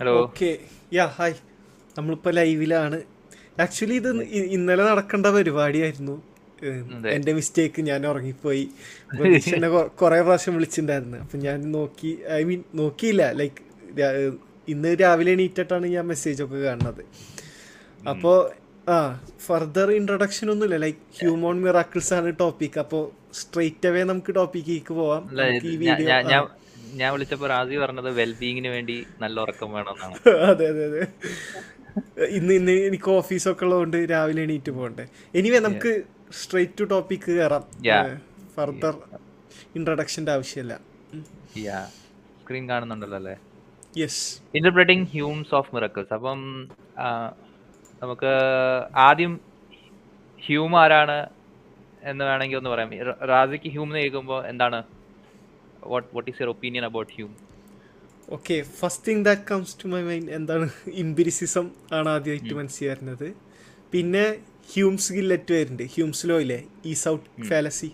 Hello okay yeah hi നമ്മളിപ്പോൾ ലൈവിലാണ് actually ഇത് ഇന്നലെ നടക്കേണ്ട പരിപാടിയായിരുന്നു. എന്റെ എന്റെ മിസ്റ്റേക്ക് ഞാൻ ഉറങ്ങിപ്പോയി. കുറെ എന്നെ കുറേ പ്രാവശ്യം വിളിച്ചിട്ടുണ്ടായിരുന്നു. അപ്പം ഞാൻ നോക്കി ഐ മീൻ നോക്കിയില്ല. ലൈക്ക് ഇന്ന് രാവിലെ എണീറ്റിട്ടാണ് ഞാൻ മെസ്സേജ് ഒക്കെ കാണുന്നത്. അപ്പോൾ ആ ഫർദർ ഇൻട്രൊഡക്ഷൻ ഒന്നുമില്ല. ലൈക്ക് ഹ്യൂമോൺ മിറാക്കിൾസ് ആണ് ടോപ്പിക് അപ്പോൾ സ്ട്രെയിറ്റ് അവേ നമുക്ക് ടോപ്പിക്കിലേക്ക് പോവാം. ഈ വീഡിയോ ഞാൻ വിളിച്ചപ്പോൾ വിളിച്ചപ്പോ റാസി പറഞ്ഞത് വെൽബീങ്ങിന് വേണ്ടി നല്ല ഉറക്കം വേണമെന്നാണ്. അതെ അതെ അതെ. ഇന്ന് ഇന്ന് എനിക്ക് ഓഫീസൊക്കെ ഉള്ളതുകൊണ്ട് രാവിലെ എണീറ്റ് പോകണ്ടേ? എനിവേ നമുക്ക് സ്ട്രെയിറ്റ് ടു ടോപ്പിക് കയറാം. ഫർദർ ഇൻട്രഡക്ഷന്റെ ആവശ്യമില്ല. യാ സ്ക്രീൻ കാണുന്നുണ്ടല്ലോ അല്ലേ? Yes interpreting Hume's of miracles അപ്പം നമുക്ക് ആദ്യം ഹ്യൂം ആരാണ് എന്ന് വേണമെങ്കിൽ ഒന്ന് പറയാം. റാസിക്ക് ഹ്യൂം എന്ന് കേൾക്കുമ്പോൾ എന്താണ് what what is your opinion about Hume? Okay first thing that comes to my mind എന്താണ്? ഇംപിരിസിസം ആണ് ആദ്യമായിട്ട് മനസ്സിൽ വരുന്നത് പിന്നെ ഹ്യൂംസ് ഗില്ലറ്റ് വരുന്നുണ്ട്. ഹ്യൂംസ് ലോ ഇല്ലേ? ഈസ് ഔട്ട് ഫാലസി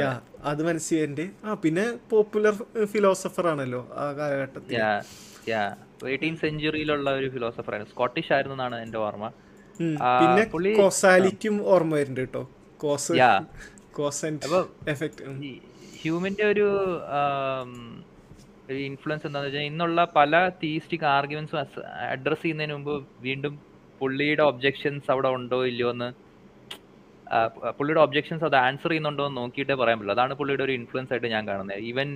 യാ അത്. മനസ്സിൽ വരുന്നുണ്ട്. ആ പിന്നെ പോപ്പുലർ ഫിലോസഫർ ആണല്ലോ ആ കാലഘട്ടത്തിൽ. എയ്റ്റീൻ സെഞ്ചുറിയിലുള്ള ഒരു ഫിലോസഫർ ഫിലോസഫറാണ് സ്കോട്ടിഷ് ആയിരുന്നു എന്നാണ് എന്റെ ഓർമ്മ. പിന്നെ കോസാലിറ്റിയും ഓർമ്മ വരുന്നുണ്ട് കേട്ടോ. കോസ്. കോസ് എഫക്ട് ഹ്യൂമന്റെ ഒരു ഇൻഫ്ലുവൻസ് എന്താണെന്ന് വെച്ചാൽ ഇന്നുള്ള പല തീസ്റ്റിക് ആർഗ്യുമെന്റ്സും അഡ്രസ് ചെയ്യുന്നതിന് മുമ്പ് വീണ്ടും പുള്ളിയുടെ ഒബ്ജെക്ഷൻസ് അവിടെ ഉണ്ടോ ഇല്ലയോ എന്ന് പുള്ളിയുടെ ഒബ്ജെക്ഷൻസ് അത് ആൻസർ ചെയ്യുന്നുണ്ടോ എന്ന് നോക്കിയിട്ടേ പറയാൻ പറ്റില്ല അതാണ് പുള്ളിയുടെ ഒരു ഇൻഫ്ലുവൻസ് ആയിട്ട് ഞാൻ കാണുന്നത് ഈവൻ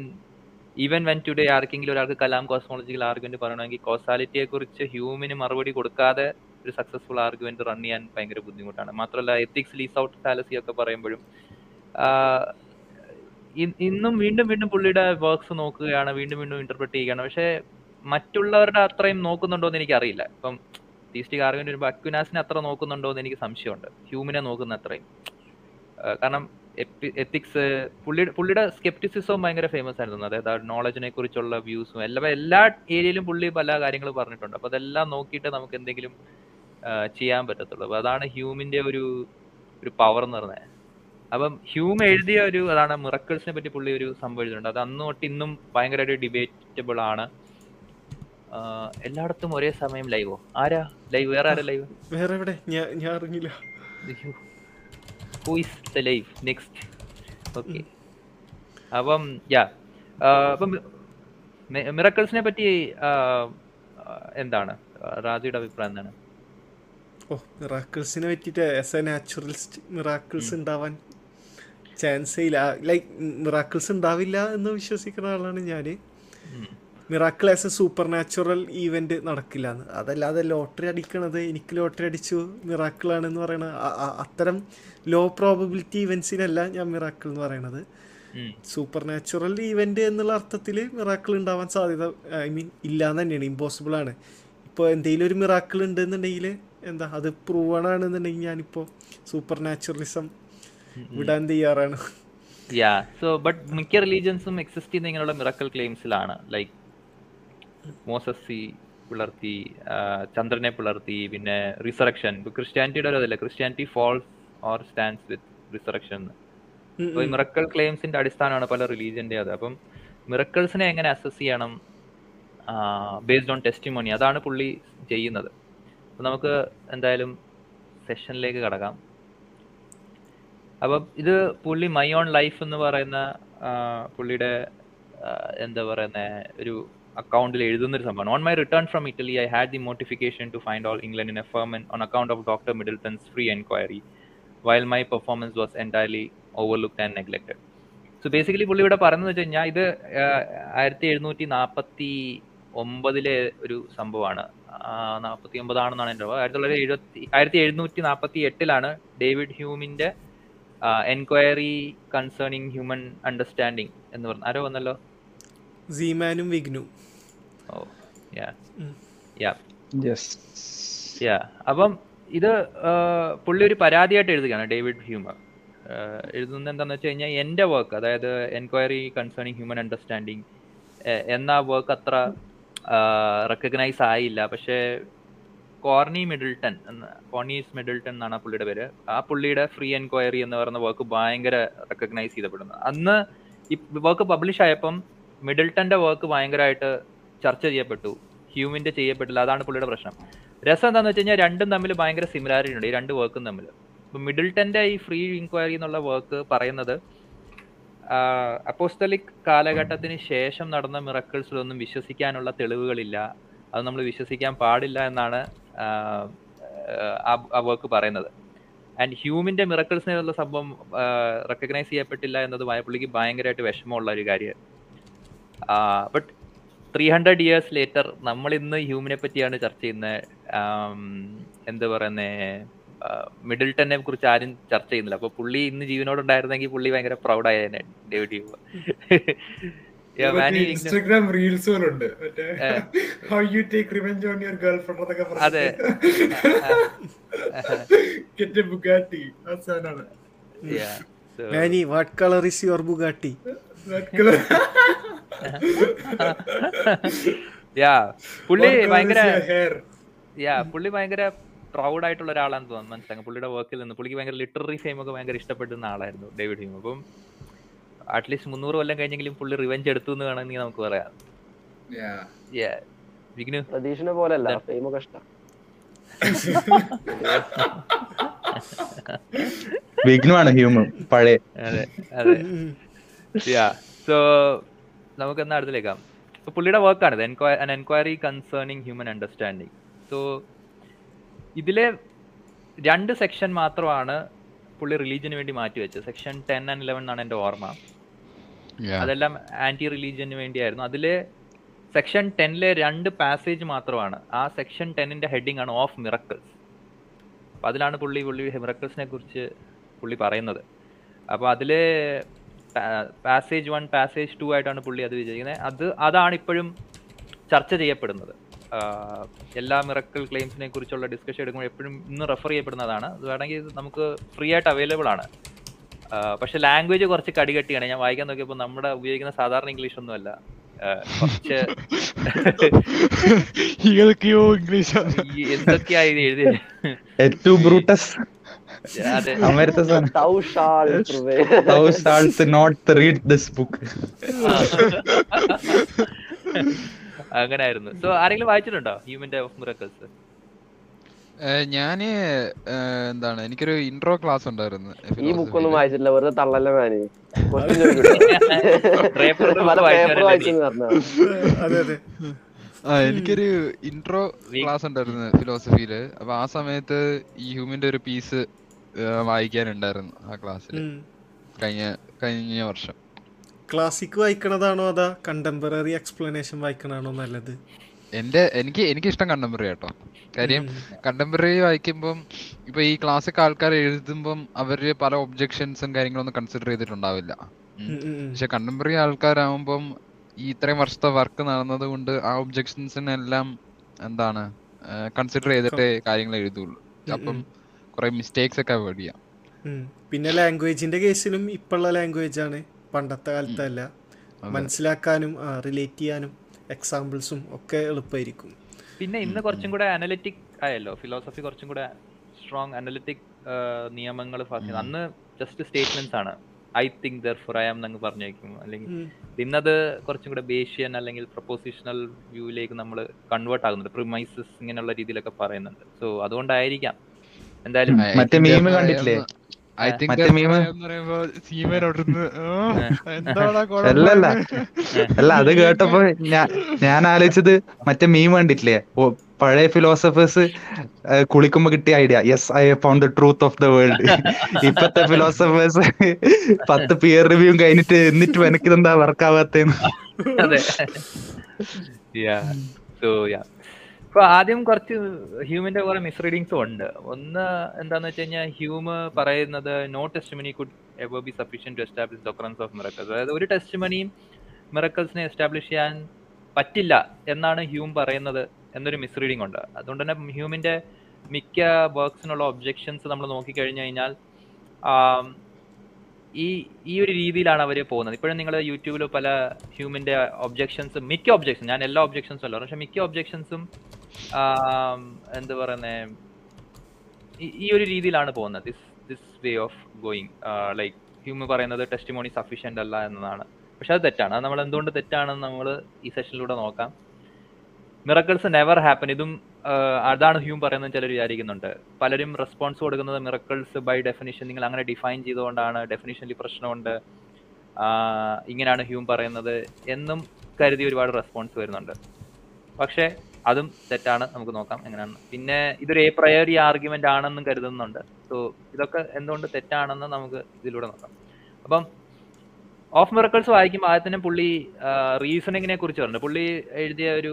ഈവൻ വെൻ ടുഡേ ആർക്കെങ്കിലും ഒരാൾക്ക് കലാം കോസ്മോളജിക്കൽ ആർഗ്യുമെന്റ് പറയണമെങ്കിൽ കോസാലിറ്റിയെ കുറിച്ച് ഹ്യൂമിന് മറുപടി കൊടുക്കാതെ ഒരു സക്സസ്ഫുൾ ആർഗ്യുമെന്റ് റൺ ചെയ്യാൻ ഭയങ്കര ബുദ്ധിമുട്ടാണ്. മാത്രമല്ല എത്തിക്സ് ലീസ് ഔട്ട് ഫാലസി ഒക്കെ പറയുമ്പോഴും ഇന്നും വീണ്ടും വീണ്ടും പുള്ളിയുടെ വർക്ക്സ് നോക്കുകയാണ് വീണ്ടും വീണ്ടും ഇന്റർപ്രറ്റ് ചെയ്യുകയാണ്. പക്ഷെ മറ്റുള്ളവരുടെ അത്രയും നോക്കുന്നുണ്ടോ എന്ന് എനിക്ക് അറിയില്ല ഇപ്പം ടീസ്റ്റി ആർഗ്യുമെന്റ് ഒരു അക്വിനാസിനെ അത്ര നോക്കുന്നുണ്ടോ എന്ന് എനിക്ക് സംശയമുണ്ട്. ഹ്യൂമിനെ നോക്കുന്ന അത്രയും. കാരണം എത്തിക്സ് പുള്ളിയുടെ പുള്ളിയുടെ സ്കെപ്റ്റിസിസവും ഭയങ്കര ഫേമസ് ആയിരുന്നു. അതായത് നോളജിനെ കുറിച്ചുള്ള വ്യൂസും എല്ലാ എല്ലാ ഏരിയയിലും പുള്ളി പല കാര്യങ്ങൾ പറഞ്ഞിട്ടുണ്ട്. അപ്പൊ അതെല്ലാം നോക്കിയിട്ട് നമുക്ക് എന്തെങ്കിലും ചെയ്യാൻ പറ്റത്തുള്ളൂ. അപ്പൊ അതാണ് ഹ്യൂമിന്റെ ഒരു ഒരു പവർ എന്ന് പറഞ്ഞത് അപ്പം ഹ്യൂം എഴുതിയ ഒരു അതാണ് മിറക്കിൾസിനെ പറ്റി പുള്ളി ഒരു സംഭവം എഴുതിയിട്ടുണ്ട്. അത് അന്ന് തൊട്ട് ഇന്നും ഭയങ്കരമായിട്ട് ഡിബേറ്റബിൾ ആണ്. എല്ലായിടത്തും ഒരേ സമയം ലൈവോ ആരാ? ലൈവ് വേറെ ആരാ ലൈവ് വേറെ എവിടെ? ഞാൻ ഞാൻ അറിഞ്ഞില്ല. Who is the live next okay അപ്പം യാ അപ്പം മിറക്കിൾസിനെ പറ്റി എന്താണ്? റാജയുടെ അഭിപ്രായം എന്താണ്? ഓ മിറാക്കിൾസിനെ പറ്റിയിട്ട് എസ് എ നാച്ചുറലിസ്റ്റ് മിറാക്കിൾസ് ഉണ്ടാവാൻ ചാൻസേ ഇല്ല ലൈക്ക് മിറാക്കിൾസ് ഉണ്ടാവില്ല എന്ന് വിശ്വസിക്കുന്ന ആളാണ് ഞാൻ. Miracle as a super natural event നടക്കില്ല എന്ന് അതല്ലാതെ ലോട്ടറി അടിക്കണത് എനിക്ക് ലോട്ടറി അടിച്ചു മിറാക്കിൾ ആണെന്ന് പറയണത് അത്തരം ലോ പ്രോബബിലിറ്റി ഇവൻസിനല്ല ഞാൻ മിറാക്കിൾ എന്ന് പറയണത്. സൂപ്പർ നാച്ചുറൽ ഈവെന്റ് എന്നുള്ള അർത്ഥത്തിൽ മിറാക്കിൾ ഉണ്ടാവാൻ സാധ്യത ഐ മീൻ ഇല്ല എന്ന് തന്നെയാണ് ഇമ്പോസിബിൾ ആണ് ഇപ്പോൾ എന്തെങ്കിലും ഒരു മിറാക്കിൾ ഉണ്ടെന്നുണ്ടെങ്കിൽ എന്താ അത് പ്രൂവൺ ആണെന്നുണ്ടെങ്കിൽ ഞാനിപ്പോൾ സൂപ്പർ നാച്ചുറലിസം വിടാൻ തയ്യാറാണ്. യാ സോ ബട്ട് മിക്ക റിലീജിയൻസും എക്സിസ്റ്റ് ചെയ്യുന്ന ഇങ്ങനെയുള്ള മിറക്കൽ ക്ലെയിംസിലാണ് ലൈക്ക് മോസസി പിളർത്തി ആ, ചന്ദ്രനെ പിളർത്തി പിന്നെ റിസറക്ഷൻ ക്രിസ്ത്യാനിറ്റിയുടെ ഒരു അതല്ല Christianity falls or stands with resurrection miracle ക്ലെയിംസിന്റെ അടിസ്ഥാനമാണ് പല റിലീജിയന്റെ അത്. അപ്പം മിറക്കിൾസിനെ എങ്ങനെ അസസ് ചെയ്യണം? ബേസ്ഡ് ഓൺ ടെസ്റ്റിമോണി അതാണ് പുള്ളി ചെയ്യുന്നത്. അപ്പം നമുക്ക് എന്തായാലും സെഷനിലേക്ക് കടക്കാം. അപ്പം ഇത് പുള്ളി മൈ ഓൺ ലൈഫ് എന്ന് പറയുന്ന പുള്ളിയുടെ എന്താ പറയുന്ന ഒരു അക്കൗണ്ടിൽ എഴുതുന്ന ഒരു സംഭവമാണ്. On my return from Italy I had the mortification to find all England in a ferment on account of doctor Middleton's free enquiry while my performance was entirely overlooked and neglected so basically പുള്ളി ഇവിടെ പറയുന്നത് വെച്ച് കഴിഞ്ഞാൽ ഇത് ആയിരത്തി എഴുന്നൂറ്റി നാൽപ്പത്തി ഒമ്പതിലെ ഒരു സംഭവമാണ്. നാൽപ്പത്തി ഒമ്പതാണെന്നാണ് എന്റെ. ആയിരത്തി തൊള്ളായിരത്തി എഴുപത്തി ആയിരത്തി എഴുന്നൂറ്റി നാൽപ്പത്തി എട്ടിലാണ് ഡേവിഡ് ഹ്യൂമിന്റെ എൻക്വയറി കൺസേണിങ് ഹ്യൂമൻ അണ്ടർസ്റ്റാൻഡിങ് എന്ന് പറഞ്ഞു. ആരോ വന്നല്ലോ? സീമാനും വിഗ്നു ഓ യാ യാ യെസ് യാ അപ്പം ഇത് പുള്ളി ഒരു പരാതിയായിട്ട് എഴുതുകയാണ് ഡേവിഡ് ഹ്യൂമർ എഴുതുന്നത് എന്താണെന്ന് വെച്ച് കഴിഞ്ഞാൽ എന്റെ വർക്ക് അതായത് എൻക്വയറി കൺസേണിങ് ഹ്യൂമൻ അണ്ടർസ്റ്റാൻഡിങ് എന്ന വർക്ക് അത്ര റെക്കഗ്നൈസ് ആയില്ല. പക്ഷേ കോർണി മിഡിൽട്ടൺ എന്ന കോർണീസ് മിഡിൽട്ടൺ എന്നാണ് പുള്ളിയുടെ പേര്. ആ പുള്ളിയുടെ ഫ്രീ എൻക്വയറി എന്ന് പറയുന്ന വർക്ക് ഭയങ്കര റെക്കഗ്നൈസ് ചെയ്യപ്പെടുന്നു അന്ന് ഈ വർക്ക് പബ്ലിഷ് ആയപ്പം മിഡിൽട്ടന്റെ വർക്ക് ഭയങ്കരമായിട്ട് ചർച്ച ചെയ്യപ്പെട്ടു. ഹ്യൂമിന്റെ ചെയ്യപ്പെട്ടില്ല. അതാണ് പുള്ളിയുടെ പ്രശ്നം. രസം എന്താണെന്ന് വെച്ച് കഴിഞ്ഞാൽ രണ്ടും തമ്മിൽ ഭയങ്കര സിമിലാരിറ്റി ഉണ്ട്. ഈ രണ്ട് വർക്കും തമ്മിൽ. ഇപ്പം മിഡിൽട്ടന്റെ ഈ ഫ്രീ ഇൻക്വയറി എന്നുള്ള വർക്ക് പറയുന്നത് അപ്പോസ്തലിക് കാലഘട്ടത്തിന് ശേഷം നടന്ന മിറക്കിൾസിലൊന്നും വിശ്വസിക്കാനുള്ള തെളിവുകളില്ല. അത് നമ്മൾ വിശ്വസിക്കാൻ പാടില്ല എന്നാണ് ആ വർക്ക് പറയുന്നത്. ആൻഡ് ഹ്യൂമിന്റെ എന്നുള്ള സംഭവം റെക്കഗ്നൈസ് ചെയ്യപ്പെട്ടില്ല എന്നത് വായപ്പുള്ളിക്ക് പുള്ളിക്ക് ഭയങ്കരമായിട്ട് വിഷമമുള്ള ഒരു കാര്യം but three hundred years later നമ്മൾ ഇന്ന് ഹ്യൂമിനെ പറ്റിയാണ് ചർച്ച ചെയ്യുന്നത് എന്താ പറയുന്നേ ടെന്നെ കുറിച്ച് ആരും ചർച്ച ചെയ്യുന്നില്ല. അപ്പൊ പുള്ളി ഇന്ന് ജീവനോടുണ്ടായിരുന്നെങ്കിൽ പുള്ളി ഭയങ്കര പ്രൗഡ് ആയേനെ ഡേവിഡ് ഹ്യൂമ ഇൻസ്റ്റാഗ്രാം റീൽസ് പോലും ഉണ്ട് മറ്റേ ഏ. How you take revenge on your girl friend എന്നൊക്കെ Bugatti. So- money what colour is your Bugatti Yeah. പുള്ളി ഭയങ്കര യാ പുള്ളി ഭയങ്കര പ്രൗഡ് ആയിട്ടുള്ള ഒരാളാണെന്ന് തോന്നുന്നു. മനസ്സിലാക്കാം പുള്ളിയുടെ വർക്കിൽ നിന്ന്. പുള്ളിക്ക് ഭയങ്കര ലിറ്റററി ഫെയിം ഒക്കെ ഭയങ്കര ഇഷ്ടപ്പെടുന്ന ആളായിരുന്നു ഡേവിഡ് ഹ്യൂം അപ്പം അറ്റ്ലീസ്റ്റ് മുന്നൂറ് കൊല്ലം കഴിഞ്ഞെങ്കിലും പുള്ളി റിവെഞ്ച് എടുത്തു എന്ന് വേണമെങ്കിൽ നമുക്ക് പറയാം Yeah. വിഘ്നു? പ്രതീക്ഷിനെ പോലെയല്ല ഫെയിം ഒക്കെ ഇഷ്ടം. വിഘ്നമാണ് ഹ്യൂമൻ പഴയ. അതെ അതെ. യാ സോ നമുക്ക് എന്നാ അടുത്തിലേക്കാം. ഇപ്പൊ പുള്ളിയുടെ വർക്കാണ് an enquiry concerning human understanding so ഇതിലെ രണ്ട് സെക്ഷൻ മാത്രമാണ് പുള്ളി റിലീജിയന് വേണ്ടി മാറ്റി വെച്ചത് സെക്ഷൻ ടെൻ ആൻഡ് ഇലവൻ എന്നാണ് എന്റെ ഓർമ്മ. അതെല്ലാം ആന്റി റിലീജിയന് വേണ്ടിയായിരുന്നു. അതിലെ സെക്ഷൻ ടെന്നിലെ രണ്ട് പാസേജ് മാത്രമാണ്. ആ സെക്ഷൻ ടെന്നിന്റെ ഹെഡിങ് ആണ് ഓഫ് മിറക്കിൾസ് അപ്പൊ അതിലാണ് പുള്ളി പുള്ളി മിറക്കിൾസിനെ കുറിച്ച് പുള്ളി പറയുന്നത്. അപ്പൊ അതിൽ പാസേജ് വൺ പാസേജ് ടു ആയിട്ടാണ് പുള്ളി അത് വിജയിക്കുന്നത്. അത് അതാണ് ഇപ്പോഴും ചർച്ച ചെയ്യപ്പെടുന്നത്. എല്ലാ മിറക്കിൾ ക്ലെയിംസിനെ കുറിച്ചുള്ള ഡിസ്കഷൻ എടുക്കുമ്പോൾ എപ്പോഴും ഇന്ന് റെഫർ ചെയ്യപ്പെടുന്നതാണ്. അത് വേണമെങ്കിൽ നമുക്ക് ഫ്രീ ആയിട്ട് അവൈലബിൾ ആണ്. പക്ഷെ ലാംഗ്വേജ് കുറച്ച് കടികട്ടിയാണ്. ഞാൻ വായിക്കാൻ നോക്കിയപ്പോൾ നമ്മുടെ ഉപയോഗിക്കുന്ന സാധാരണ ഇംഗ്ലീഷ് ഒന്നുമല്ല. അല്ല കുറച്ച് ഇംഗ്ലീഷ് എന്തൊക്കെയായി എഴുതിയത് ഏറ്റവും Brutus. അമരത്തെ not read this book Thou shalt not read this book. അങ്ങനായിരുന്നു. സോ ആരെങ്കിലും വായിച്ചിട്ടുണ്ടോ? ഹ്യൂമൻ ഓഫ് മിറക്കിൾസ് ഞാൻ എന്താണ് എനിക്കൊരു ഇൻട്രോ ക്ലാസ് ഉണ്ടായിരുന്നു ഈ ബുക്ക് ഒന്നും വായിച്ചിട്ടില്ല വെറുതെ തള്ളല്ല ആ എനിക്കൊരു ഇൻട്രോ ക്ലാസ് ഉണ്ടായിരുന്നു ഫിലോസഫിയിൽ അപ്പൊ ആ സമയത്ത് ഈ ഹ്യൂമിന്റെ ഒരു പീസ് വായിക്കാനുണ്ടായിരുന്നു ആ ക്ലാസ്സിൽ കഴിഞ്ഞ കഴിഞ്ഞ വർഷം. ക്ലാസിക് വായിക്കണതാണോ അതാ കണ്ടംപററി എക്സ്പ്ലനേഷൻ വായിക്കണതാണോ നല്ലത്? എന്റെ എനിക്ക് എനിക്ക് ഇഷ്ടം കണ്ടംപററി കേട്ടോ. കാര്യം. കണ്ടംപററി വായിക്കുമ്പം ഇപ്പൊ ഈ ക്ലാസ്സിക് ആൾക്കാർ എഴുതുമ്പം അവർ പല ഒബ്ജെക്ഷൻസും കാര്യങ്ങളൊന്നും കൺസിഡർ ചെയ്തിട്ടുണ്ടാവില്ല. പക്ഷെ കണ്ടംപററി ആൾക്കാരാവുമ്പം ഈ ഇത്രയും വർഷത്തെ വർക്ക് നടന്നത് കൊണ്ട് ആ ഒബ്ജെക്ഷൻസിനെല്ലാം എന്താണ് കൺസിഡർ ചെയ്തിട്ടേ കാര്യങ്ങൾ എഴുതുള്ളൂ. അപ്പം കുറെ മിസ്റ്റേക്സ് ഒക്കെ അവോയ്ഡ് ചെയ്യാം. പിന്നെ ലാംഗ്വേജിന്റെ കേസിലും ഇപ്പോഴുള്ള ലാംഗ്വേജ് ആണ് പണ്ടത്തെ കാലത്തല്ല. മനസ്സിലാക്കാനും റിലേറ്റ് ചെയ്യാനും എക്സാമ്പിൾസും ഒക്കെ എളുപ്പമായിരിക്കും. പിന്നെ ഇന്ന് കുറച്ചും കൂടെ അനലിറ്റിക് ആയല്ലോ. ഫിലോസഫി കുറച്ചും കൂടെ സ്ട്രോങ് അനലിറ്റിക് നിയമങ്ങൾ ഫാസ് അന്ന് ജസ്റ്റ് സ്റ്റേറ്റ്മെന്റ്സ് ആണ്. I think therefore I am എന്നങ്ങ് പറഞ്ഞേക്കും. അല്ലെങ്കിൽ. ഇന്നത് കുറച്ചും കൂടെ ബേഷ്യൻ അല്ലെങ്കിൽ പ്രൊപ്പോസിഷണൽ വ്യൂയിലേക്ക് നമ്മൾ കൺവേർട്ട് ആകുന്നുണ്ട്. പ്രിമൈസസ് ഇങ്ങനെയുള്ള രീതിയിലൊക്കെ പറയുന്നുണ്ട്. സോ അതുകൊണ്ടായിരിക്കാം. എന്തായാലും മറ്റേ മീം കണ്ടിട്ടില്ലേ? I തിങ്ക് അല്ലല്ല. അല്ല അത് കേട്ടപ്പോ ഞാൻ ഞാൻ ആലോചിച്ചത് മറ്റേ മീം കണ്ടിട്ടില്ലേ? പഴയ ഫിലോസഫേഴ്സ് കുളിക്കുമ്പോ കിട്ടിയ idea yes I found the truth of the world ഇപ്പത്തെ ഫിലോസഫേഴ്സ് പത്ത് പിയർ റിവ്യൂ കഴിഞ്ഞിട്ട് എന്നിട്ട് എനിക്കിതെന്താ വർക്കാവാത്തേന്ന് അതെ. സോ യാ ഇപ്പൊ ആദ്യം കുറച്ച് ഹ്യൂമിന്റെ കുറെ മിസ്റീഡിങ്സും ഉണ്ട്. ഒന്ന് എന്താന്ന് വെച്ച് കഴിഞ്ഞാൽ ഹ്യൂമ് പറയുന്നത് no testimony could ever be sufficient to establish the occurrence of miracles അതായത് ഒരു ടെസ്റ്റിമണിയും മിറക്കൽസിനെ എസ്റ്റാബ്ലിഷ് ചെയ്യാൻ പറ്റില്ല എന്നാണ് ഹ്യൂം പറയുന്നത് എന്നൊരു മിസ് റീഡിങ് ഉണ്ട്. അതുകൊണ്ട് തന്നെ ഹ്യൂമിന്റെ മിക്ക വർക്ക്സിനുള്ള ഒബ്ജെക്ഷൻസ് നമ്മൾ നോക്കിക്കഴിഞ്ഞു കഴിഞ്ഞാൽ ഈ ഈ ഒരു രീതിയിലാണ് അവർ പോകുന്നത്. ഇപ്പോഴും നിങ്ങൾ യൂട്യൂബിൽ പല ഹ്യൂമിന്റെ ഒബ്ജെക്ഷൻസ് മിക്ക ഒബ്ജെക്ഷൻ ഞാൻ എല്ലാ ഒബ്ജെക്ഷൻസും അല്ല പക്ഷെ മിക്ക ഒബ്ജെക്ഷൻസും എന്താ പറയുന്നേ? ഈ- ഒരു രീതിയിലാണ് പോകുന്നത്. This this way of going like human പറയുന്നത് ടെസ്റ്റിമോണി സഫീഷ്യന്റ് അല്ല എന്നതാണ്. പക്ഷെ അത് തെറ്റാണ്. അത് നമ്മൾ എന്തുകൊണ്ട് തെറ്റാണെന്ന് നമ്മൾ ഈ സെഷനിലൂടെ നോക്കാം. മിറക്കിൾസ് നെവർ ഹാപ്പൻ ഇതും അതാണ് ഹ്യൂം പറയുന്നത് ചിലർ വിചാരിക്കുന്നുണ്ട്. പലരും റെസ്പോൺസ് കൊടുക്കുന്നത് മിറക്കിൾസ് ബൈ ഡെഫിനിഷൻ നിങ്ങൾ അങ്ങനെ ഡിഫൈൻ ചെയ്തുകൊണ്ടാണ്. ഡെഫിനിഷനിൽ പ്രശ്നമുണ്ട്. ഇങ്ങനെയാണ് ഹ്യൂം പറയുന്നത് എന്നും കരുതി ഒരുപാട് റെസ്പോൺസ് വരുന്നുണ്ട്. പക്ഷേ അതും തെറ്റാണ് നമുക്ക് നോക്കാം എങ്ങനെയാണ്. പിന്നെ ഇതൊരു എ പ്രയോറി ആർഗ്യുമെന്റ് ആണെന്നും കരുതുന്നുണ്ട്. സോ ഇതൊക്കെ എന്തുകൊണ്ട് തെറ്റാണെന്ന് നമുക്ക് ഇതിലൂടെ നോക്കാം. അപ്പം ഓഫ് മിറക്കിൾസ് വായിക്കുമ്പോൾ ആദ്യം തന്നെ പുള്ളി റീസണിങ്ങിനെ കുറിച്ച് പറഞ്ഞു. പുള്ളി എഴുതിയ ഒരു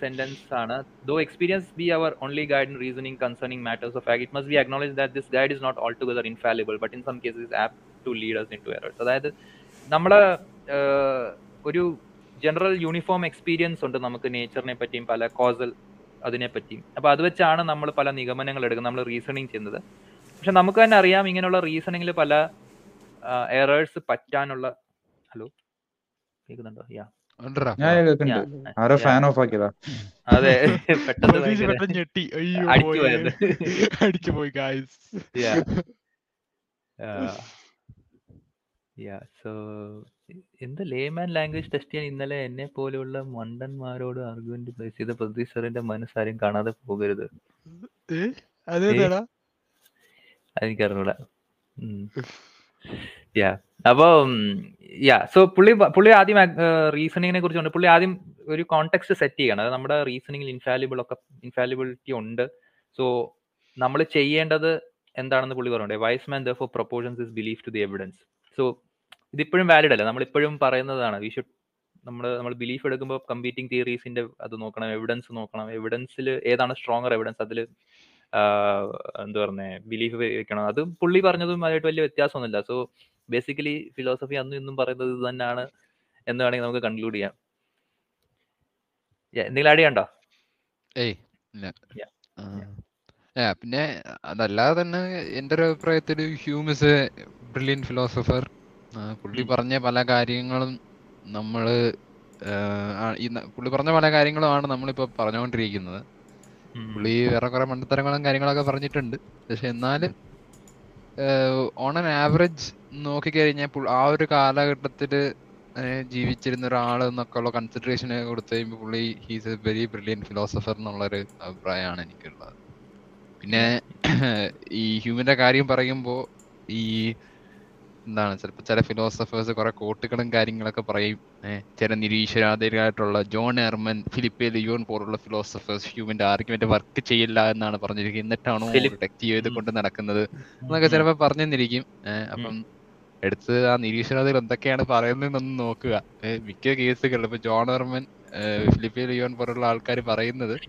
സെന്റൻസ് ആണ് though experience be our only guide in reasoning concerning matters of fact it must be acknowledge that this guide is not altogether infallible but in some cases apt to lead us into errors അതായത് നമ്മളെ ഒരു general uniform experience ഉണ്ട് നമുക്ക് നേച്ചറിനെ പറ്റിയും പല causal അതിനെ പറ്റിയും. അപ്പൊ അത് വെച്ചാണ് നമ്മൾ പല നിഗമനങ്ങൾ എടുക്കുന്നത് നമ്മൾ റീസണിങ് ചെയ്യുന്നത്. പക്ഷെ നമുക്ക് തന്നെ അറിയാം ഇങ്ങനെയുള്ള റീസണിങ്ങിൽ പല എറേഴ്സ് പറ്റാനുള്ള ഹലോ കേൾക്കുന്നുണ്ടോ? യാ സോ ഞാൻ കേൾക്കുന്നുണ്ട്. ആരോ ഫാൻ ഓഫ് ആക്കിയതാ അതെ പെട്ടെന്ന് പ്രതീക്ഷ എന്ത് ലേമാൻ ലാംഗ്വേജ് ടെസ്റ്റ് ചെയ്യാൻ ഇന്നലെ എന്നെ പോലെയുള്ള മണ്ടന്മാരോട് ആർഗ്യുമെന്റ് പ്ലേസ് ചെയ്ത പ്രതീഷ് സാറിന്റെ മനസ്സാരും കാണാതെ പോകരുത്. എനിക്കറിഞ്ഞൂടാ. യാ. അപ്പോ യാ. സോ പുള്ളി പുള്ളി ആദ്യം റീസണിങ്ങിനെ കുറിച്ച് ഉണ്ട് പുള്ളി ആദ്യം ഒരു കോണ്ടെക്സ്റ്റ് സെറ്റ് ചെയ്യണം. അത് നമ്മുടെ റീസണിങ്ങിൽ ഇൻഫാലിബിൾ ഒക്കെ ഇൻഫാലിബിലിറ്റി ഉണ്ട്. സോ നമ്മൾ ചെയ്യേണ്ടത് എന്താണെന്ന് പുള്ളി പറയുന്നുണ്ട് wise man therefore proportions his belief to the evidence so ഇതിപ്പോഴും valid അല്ല. നമ്മളിപ്പോഴും പറയുന്നതാണ് വി ഷുഡ് നമ്മൾ നമ്മൾ ബിലീഫ് എടുക്കുമ്പോൾ കമ്പീറ്റിംഗ് തിയറീസിന്റെ അത് നോക്കണം എവിഡൻസ് നോക്കണം. എവിഡൻസിൽ ഏതാണ് സ്ട്രോങ്ങർ എവിഡൻസ് അതിൽ എന്താ പറഞ്ഞേ ബിലീഫ് വെക്കണം. അത് പുള്ളി പറഞ്ഞതും അതായിട്ട് വലിയ വ്യത്യാസമൊന്നുമില്ല. സോ ബേസിക്കലി ഫിലോസഫി അന്നും ഇന്നും പറയുന്നത് ഇത് തന്നെയാണ് എന്ന് വേണമെങ്കിൽ നമുക്ക് കൺക്ലൂഡ് ചെയ്യാം. എന്തെങ്കിലും ആഡ് ചെയ്യണ്ടോ ഏയ് പിന്നെ അതല്ലാതെ തന്നെ എന്റെ ഒരു അഭിപ്രായത്തിൽ Hume is a brilliant philosopher പുള്ളി പറഞ്ഞ പല കാര്യങ്ങളും നമ്മൾ പുള്ളി പറഞ്ഞ പല കാര്യങ്ങളുമാണ് നമ്മളിപ്പോ പറഞ്ഞുകൊണ്ടിരിക്കുന്നത്. പുള്ളി വേറെ കുറെ മണ്ടത്തരങ്ങളും കാര്യങ്ങളൊക്കെ പറഞ്ഞിട്ടുണ്ട്. പക്ഷെ എന്നാലും ഓൺ ആൻ ആവറേജ് നോക്കിക്കഴിഞ്ഞാൽ ആ ഒരു കാലഘട്ടത്തിൽ ജീവിച്ചിരുന്ന ഒരാൾ എന്നൊക്കെ ഉള്ള കൺസിഡറേഷൻ കൊടുത്തു കഴിയുമ്പോൾ പുള്ളി he's a very brilliant philosopher എന്നുള്ളൊരു അഭിപ്രായമാണ് എനിക്കുള്ളത്. പിന്നെ ഈ ഹ്യൂമന്റെ കാര്യം പറയുമ്പോൾ ഈ എന്താണ്? ചിലപ്പോൾ ചില ഫിലോസഫേഴ്സ് കുറെ കോട്ടുകളും കാര്യങ്ങളൊക്കെ പറയും. ചില നിരീശ്വരാധികരായിട്ടുള്ള ജോൺ എർമൻ ഫിലിപ്പ് ലിയോൺ പോലുള്ള ഫിലോസഫേഴ്സ് ഹ്യൂമന്റെ ആർഗ്യുമെന്റ് വർക്ക് ചെയ്യില്ല എന്നാണ് പറഞ്ഞിരിക്കുന്നത്. എന്നിട്ടാണോ ഫിലിപ്പ്- ടെക്ട് ചെയ്ത് കൊണ്ട് നടക്കുന്നത്? എന്നൊക്കെ ചിലപ്പോൾ പറഞ്ഞെന്നിരിക്കും. അപ്പം എടുത്ത് ആ നിരീശ്വരാധികൾ എന്തൊക്കെയാണ് പറയുന്നതെന്നൊന്ന് നോക്കുക. മിക്ക കേസുകളിൽ ഇപ്പൊ ജോൺ എർമൻ ഫിലിപ്പ് ലിയോൺ പോലുള്ള ആൾക്കാർ പറയുന്നത്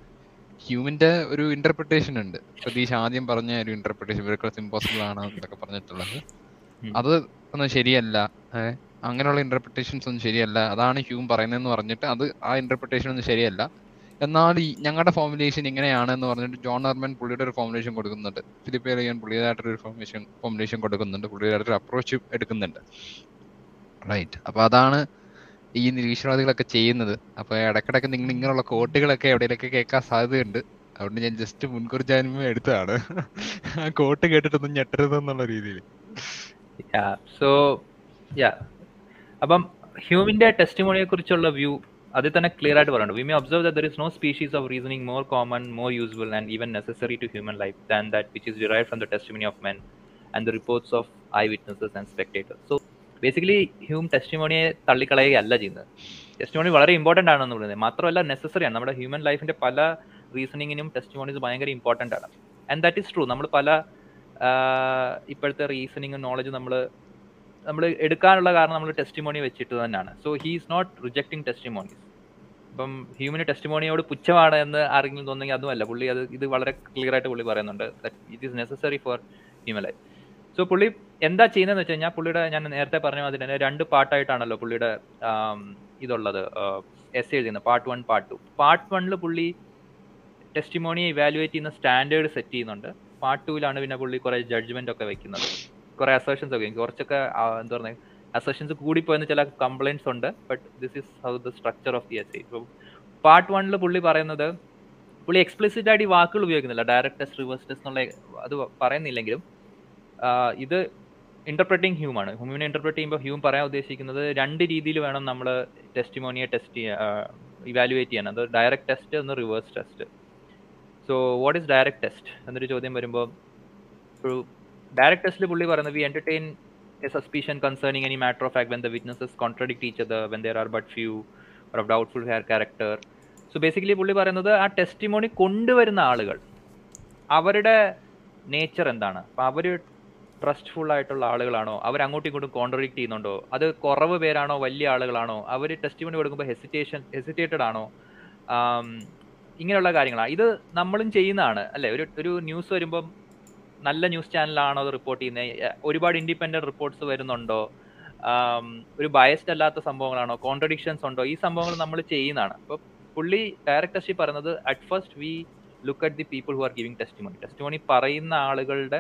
ഹ്യൂമിന്റെ ഒരു ഇന്റർപ്രിട്ടേഷൻ ഉണ്ട്. പ്രതീഷ് ആദ്യം പറഞ്ഞ ഒരു ഇന്റർപ്രിട്ടേഷൻ ഇമ്പോസിബിൾ ആണ് എന്നൊക്കെ പറഞ്ഞിട്ടുള്ളത്. അത് ഒന്നും ശരിയല്ല. അങ്ങനെയുള്ള ഇന്റർപ്രിട്ടേഷൻസ് ഒന്നും ശരിയല്ല. അതാണ് ഹ്യൂം പറയുന്നതെന്ന് പറഞ്ഞിട്ട് അത് ആ ഇന്റർപ്രിട്ടേഷൻ ഒന്നും ശരിയല്ല. എന്നാൽ ഈ ഞങ്ങളുടെ ഫോർമുലേഷൻ ഇങ്ങനെയാണ് എന്ന് പറഞ്ഞിട്ട് ജോൺ ഹെർമൻ പുള്ളിയുടെ ഒരു ഫോമുലേഷൻ കൊടുക്കുന്നുണ്ട്. ഫിലിപ്പ് റിയൻ പുള്ളിയതായിട്ടൊരു ഫോർമുലേഷൻ ഫോമുലേഷൻ കൊടുക്കുന്നുണ്ട്. ഒരു അപ്രോച്ച് എടുക്കുന്നുണ്ട്. റൈറ്റ് അപ്പൊ അതാണ് ഈ നിരീശ്വരവാദികളൊക്കെ ചെയ്യുന്നത്. അപ്പൊ ഇടക്കിടക്ക് നിങ്ങൾ ഇങ്ങനെയുള്ള കോട്ടുകളൊക്കെ എവിടെയൊക്കെ കേൾക്കാൻ സാധ്യതയുണ്ട്. അതുകൊണ്ട് ഞാൻ ജസ്റ്റ് മുൻകൂർ ജാമ്യം എടുത്തതാണ്. ആ കോട്ട് കേട്ടിട്ടൊന്നും ഞെട്ടരുത് എന്നുള്ള രീതിയിൽ. സോ യാ അപ്പം ഹ്യൂമിന്റെ ടെസ്റ്റിമോണിയെ കുറിച്ചുള്ള വ്യൂ അതിൽ തന്നെ ക്ലിയർ ആയിട്ട് പറയുന്നുണ്ട്. We may observe there is no species of reasoning more common more useful and even necessary to human life than that which is derive from the testimony of men and the reports of eye witnesses and spectators so basically Hume ടെസ്റ്റിമോണിയെ തള്ളിക്കളയുകയല്ല ചെയ്യുന്നത്. Testimony വളരെ important ആണെന്ന് പറയുന്നത്. മാത്രമല്ല necessary ആണ്. നമ്മുടെ human ലൈഫിന്റെ പല റീസണിങ്ങിനും ടെസ്റ്റിമോണീസ് ഭയങ്കര ഇമ്പോർട്ടന്റ് ആണ്. ആൻഡ് ദാറ്റ് ഇസ് ട്രൂ നമ്മൾ പല ഇപ്പോഴത്തെ റീസണിങ് നോളജ് നമ്മൾ നമ്മൾ എടുക്കാനുള്ള കാരണം നമ്മൾ ടെസ്റ്റിമോണി വെച്ചിട്ട് തന്നെയാണ്. So he is not rejecting testimonies ഇപ്പം ഹ്യൂമന് ടെസ്റ്റിമോണിയോട് പുച്ഛമാണ് എന്ന് ആരെങ്കിലും തോന്നുന്നെങ്കിൽ അതുമല്ല പുള്ളി അത് ഇത് വളരെ ക്ലിയർ ആയിട്ട് പുള്ളി പറയുന്നുണ്ട് it is necessary for human life so പുള്ളി എന്താ ചെയ്യുന്നതെന്ന് വെച്ച് കഴിഞ്ഞാൽ പുള്ളിയുടെ ഞാൻ നേരത്തെ പറഞ്ഞ മാതിരി തന്നെ രണ്ട് പാട്ടായിട്ടാണല്ലോ പുള്ളിയുടെ ഇതുള്ളത് എസ് എഴുതുന്നത് part one part two part വണ്ണിൽ പുള്ളി ടെസ്റ്റിമോണിയെ ഇവാലുവേറ്റ് ചെയ്യുന്ന സ്റ്റാൻഡേർഡ് സെറ്റ് ചെയ്യുന്നുണ്ട്. പാർട്ട് ടൂവിലാണ് പിന്നെ പുള്ളി കുറെ ജഡ്ജ്മെന്റ് ഒക്കെ വെക്കുന്നത്. കുറെ അസേഷൻസ് ഒക്കെ. കുറച്ചൊക്കെ എന്താ പറയുക അസേഷൻസ് കൂടിപ്പോയെന്ന് ചില കംപ്ലൈന്റ്സ് ഉണ്ട്. But this is how the structure of the essay part വണ്ണിൽ പുള്ളി പറയുന്നത് പുള്ളി എക്സ്പ്ലിസിറ്റ് ആയിട്ട് വാക്കുകൾ ഉപയോഗിക്കുന്നില്ല. ഡയറക്ട് ടെസ്റ്റ് റിവേഴ്സ് ടെസ്റ്റ് എന്നുള്ള അത് പറയുന്നില്ലെങ്കിലും ഇത് ഇന്റർപ്രറ്റിംഗ് ഹ്യൂം ആണ്. ഹ്യൂമിനെ ഇന്റർപ്രറ്റ് ചെയ്യുമ്പോൾ ഹ്യൂം പറയാൻ ഉദ്ദേശിക്കുന്നത് രണ്ട് രീതിയിൽ വേണം നമ്മൾ ടെസ്റ്റിമോണിയെ ടെസ്റ്റ് ഇവാലുവേറ്റ് ചെയ്യാൻ. അത് ഡയറക്ട് ടെസ്റ്റ് ഒന്ന് reverse test so what is direct test എന്നൊരു ചോദ്യം വരുമ്പോൾ ഒരു ഡയറക്ട് ടെസ്റ്റിൽ പുള്ളി പറയുന്നത് we entertain a suspicion concerning any matter of fact when the witnesses contradict other when there are but few or of doubtful here character so basically പുള്ളി പറയുന്നത് ആ ടെസ്റ്റിമോണി കൊണ്ടുവരുന്ന ആളുകൾ അവരുടെ നേച്ചർ എന്താണ്? അപ്പം അവർ ട്രസ്റ്റ്ഫുൾ ആയിട്ടുള്ള ആളുകളാണോ? അവർ അങ്ങോട്ടും ഇങ്ങോട്ടും കോൺട്രഡിക്ട് ചെയ്യുന്നുണ്ടോ? അത് കുറവ് പേരാണോ? വലിയ ആളുകളാണോ? അവർ ടെസ്റ്റിമോണി കൊടുക്കുമ്പോൾ ഹെസിറ്റേഷൻ ഹെസിറ്റേറ്റഡ് ആണോ? ഇങ്ങനെയുള്ള കാര്യങ്ങളാണ് ഇത് നമ്മളും ചെയ്യുന്നതാണ് അല്ലെ? ഒരു ഒരു ന്യൂസ് വരുമ്പം നല്ല ന്യൂസ് ചാനലാണോ അത് റിപ്പോർട്ട് ചെയ്യുന്നത്? ഒരുപാട് ഇൻഡിപെൻഡന്റ് റിപ്പോർട്ട്സ് വരുന്നുണ്ടോ? ഒരു ബയസ്ഡ് അല്ലാത്ത സംഭവങ്ങളാണോ? കോൺട്രഡിക്ഷൻസ് ഉണ്ടോ? ഈ സംഭവങ്ങൾ നമ്മൾ ചെയ്യുന്നതാണ്. അപ്പോൾ പുള്ളി ഡയറക്ടർഷിപ്പ് പറയുന്നത് at first we look at the people who are giving testimony testimony പറയുന്ന ആളുകളുടെ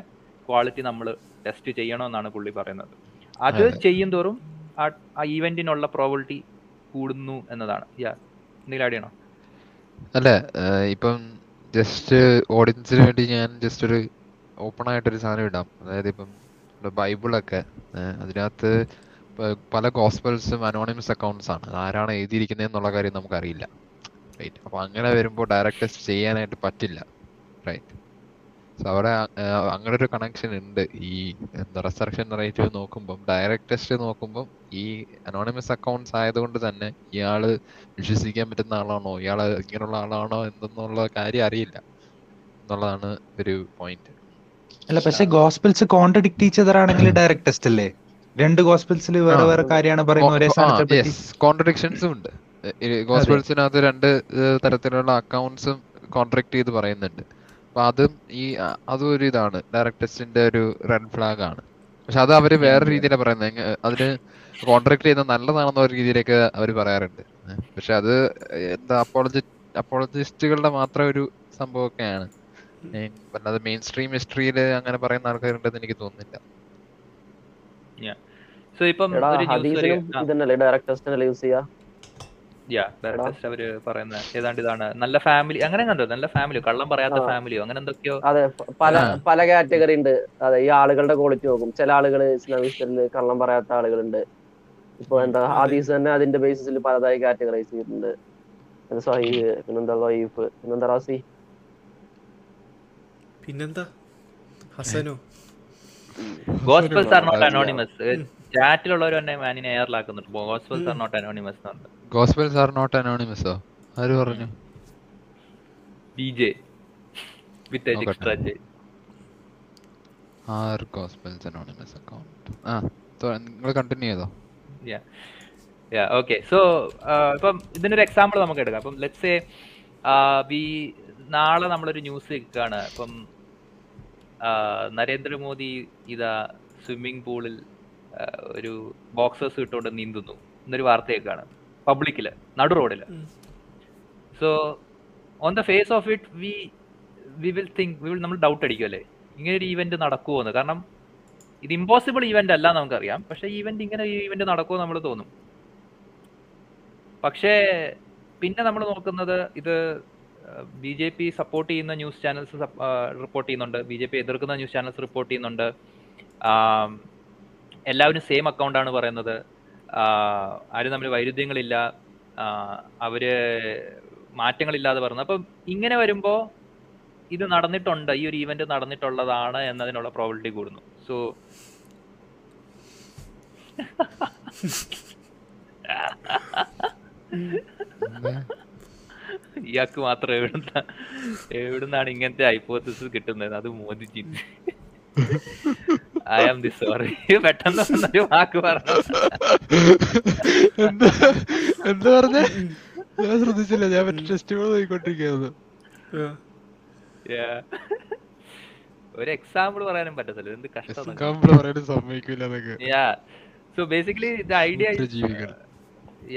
ക്വാളിറ്റി നമ്മൾ ടെസ്റ്റ് ചെയ്യണമെന്നാണ് പുള്ളി പറയുന്നത്. അത്. ചെയ്യും തോറും ആ ആ ഈവെന്റിനുള്ള പ്രോബിലിറ്റി കൂടുന്നു എന്നതാണ്. യാ എന്തെങ്കിലും ആഡ് ചെയ്യണോ അല്ല ഇപ്പം ജസ്റ്റ് ഓഡിയൻസിന് വേണ്ടി ഞാൻ ജസ്റ്റ് ഒരു ഓപ്പൺ ആയിട്ടൊരു സാധനം ഇടാം. അതായത് ഇപ്പം ബൈബിളൊക്കെ അതിനകത്ത് പല ഗോസ്പൽസും അനോണിമസ് അക്കൗണ്ട്സ് ആണ്. ആരാണ് എഴുതിയിരിക്കുന്നത് എന്നുള്ള കാര്യം നമുക്കറിയില്ല. റൈറ്റ് അപ്പൊ അങ്ങനെ വരുമ്പോൾ ഡയറക്റ്റ് ചെയ്യാനായിട്ട് പറ്റില്ല. റൈറ്റ് സോ അവിടെ അങ്ങനെ ഒരു കണക്ഷൻ ഉണ്ട്. ഈ എന്താ റെസറക്ഷൻ റേറ്റ് നോക്കുമ്പം ഡയറക്റ്റ് ടെസ്റ്റ് നോക്കുമ്പം ഈ അനോണിമസ് അക്കൗണ്ട്സ് ആയതുകൊണ്ട് തന്നെ ഇയാൾ വിശ്വസിക്കാൻ പറ്റുന്ന ആളാണോ ഇയാൾ ഇങ്ങനെയുള്ള ആളാണോ എന്തെന്നുള്ള കാര്യം അറിയില്ല. എന്നുള്ളതാണ് ഒരു പോയിന്റ് അല്ല പക്ഷെ ഗോസ്പിൾസ് കോൺട്രഡിക്ട് ആണെങ്കിൽ ഡയറക്റ്റ് ടെസ്റ്റ് അല്ലേ? രണ്ട് ഗോസ്പിൾസിൽ വേറെ വേറെ കാര്യമാണ് പറയുന്നത് ഒരേ സാധനത്തെ പറ്റി. കോൺട്രഡിക്ഷൻസും ഉണ്ട്. ഗോസ്പൽസിനകത്ത് രണ്ട് തരത്തിലുള്ള അക്കൗണ്ട്സും കോൺട്രാക്ട് ചെയ്ത് പറയുന്നുണ്ട്. അപ്പൊ അതും ഈ അതും ഒരു ഇതാണ്. ഡയറക്ട് ടെസ്റ്റിന്റെ ഒരു റെഡ് ഫ്ലാഗ് ആണ്. പക്ഷെ അത് അവർ വേറെ രീതിയിലാണ് പറയുന്നത് അതിന് കോൺട്രാക്ട് ചെയ്യുന്നത് നല്ലതാണെന്ന ഒരു രീതിയിലേക്ക് അവർ പറയാറുണ്ട്. പക്ഷെ അത് എന്താ അപ്പോളജി അപ്പോളജിസ്റ്റുകളുടെ മാത്രം ഒരു സംഭവമൊക്കെയാണ്. അല്ലാതെ മെയിൻ സ്ട്രീം ഹിസ്റ്ററിയിൽ അങ്ങനെ പറയുന്ന ആൾക്കാരുണ്ടെന്ന് എനിക്ക് തോന്നുന്നില്ല. സോ ഇപ്പം ഒരു ന്യൂസ് ഹദീസിനും ഇതന്നല്ലേ ഡയറക്ട് ടെസ്റ്റ് യൂസ് ചെയ്യാ? യാ ഡയറക്റ്റ് അവർ പറയുന്ന ഏതാണ്ട് ഇതാണ്. നല്ല ഫാമിലി അങ്ങനെ കണ്ടോ നല്ല ഫാമിലി കള്ളം പറയാത്ത. ഫാമിലിയോ അങ്ങനെ എന്തൊക്കെയോ. അതെ പല പല കാറ്റഗറി ഉണ്ട്. അതെ ഈ ആളുകളുടെ ക്വാളിറ്റി നോക്കും. ചില ആളുകൾ ഇസ്ലാമിസ്റ്റിൽ കള്ളം പറയാത്ത ആളുകളുണ്ട്. ഇപ്പൊ എന്താ ആദീസ് ഹദീസ് തന്നെ അതിന്റെ ബേസിസിൽ പലതായി കാറ്റഗറൈസ് ചെയ്തിട്ടുണ്ട്. സഹീഹ് പിന്നെന്താ ലൈഫ് പിന്നെന്താ റാസി? പിന്നെന്താ? ഹസനോ? ഗോസ്പൽസ് ആർ നോട്ട് അനോണിമസ് ചാറ്റിലുള്ളവർ തന്നെ മാനിനെ എയറിലാക്കുന്നുണ്ട് ഗോസ്പൽസ് ആർ നോട്ട് അനോണിമസ് എന്നുണ്ട് ഗോസ്പൽസ് ആർ നോട്ട് അനോണിമസോ ആര് പറഞ്ഞു? D J with. Extra J R gospels anonymous account. ആ നിങ്ങൾ കണ്ടിന്യൂ ചെയ്തോ? യാ ഓക്കെ സോ ഇപ്പം ഇതിനൊരു എക്സാമ്പിൾ നമുക്ക് എടുക്കാം. അപ്പം ലെറ്റ്സ് സേ വി നാളെ നമ്മളൊരു ന്യൂസ് കേൾക്കുകയാണ്. ഇപ്പം നരേന്ദ്രമോദി ഇതാ സ്വിമ്മിംഗ് പൂളിൽ ഒരു ബോക്സേഴ്സ് ഇട്ടുകൊണ്ട് നീന്തുന്നു. എന്നൊരു വാർത്ത പബ്ലിക്കിൽ നടു റോഡിൽ so on the face of it we we will think we will നമ്മൾ ഡൗട്ട് അടിക്കും അല്ലേ? ഇങ്ങനെ ഒരു ഈവെന്റ് നടക്കുമോ എന്ന് കാരണം ഇത് ഇമ്പോസിബിൾ ഈവെന്റ് അല്ല നമുക്കറിയാം. പക്ഷെ ഈവെന്റ് ഇങ്ങനെ ഈവന്റ് നടക്കുമോ നമ്മൾ തോന്നും. പക്ഷേ പിന്നെ നമ്മൾ നോക്കുന്നത് ഇത് ബി ജെ പി സപ്പോർട്ട് ചെയ്യുന്ന ന്യൂസ് ചാനൽസ് റിപ്പോർട്ട് ചെയ്യുന്നുണ്ട്. ബി ജെ പി എതിർക്കുന്ന ന്യൂസ് ചാനൽസ് റിപ്പോർട്ട് ചെയ്യുന്നുണ്ട്. എല്ലാവരും സെയിം അക്കൗണ്ടാണ് പറയുന്നത്. ആരും തമ്മിൽ വൈരുദ്ധ്യങ്ങളില്ല. അവർ മാറ്റങ്ങളില്ലാതെ പറഞ്ഞു. അപ്പം ഇങ്ങനെ വരുമ്പോൾ ഇത് നടന്നിട്ടുണ്ട് ഈ ഒരു ഈവന്റ് നടന്നിട്ടുള്ളതാണ് എന്നതിനുള്ള പ്രോബിലിറ്റി കൂടുന്നു. സോ ഇയാൾക്ക് മാത്രം എവിടുന്ന എവിടുന്നാണ് ഇങ്ങനത്തെ ഹൈപ്പോസിസ് കിട്ടുന്നത്? അത് Modiji. I am the sorry പെട്ടെന്ന് വന്നൊരു വാക്ക് പറഞ്ഞു. എന്താ പറഞ്ഞ? ഞാൻ ശ്രദ്ധിച്ചില്ല. ഞാൻ മറ്റേ ടെസ്റ്റ്. Yeah. ഒരു എക്സാമ്പിൾ പറയാനും പറ്റത്തില്ല. എന്ത് കഷ്ടം കമ്പിൾ പറയാനും സമ്മതിക്കില്ല എന്നൊക്കെ yeah so basically the idea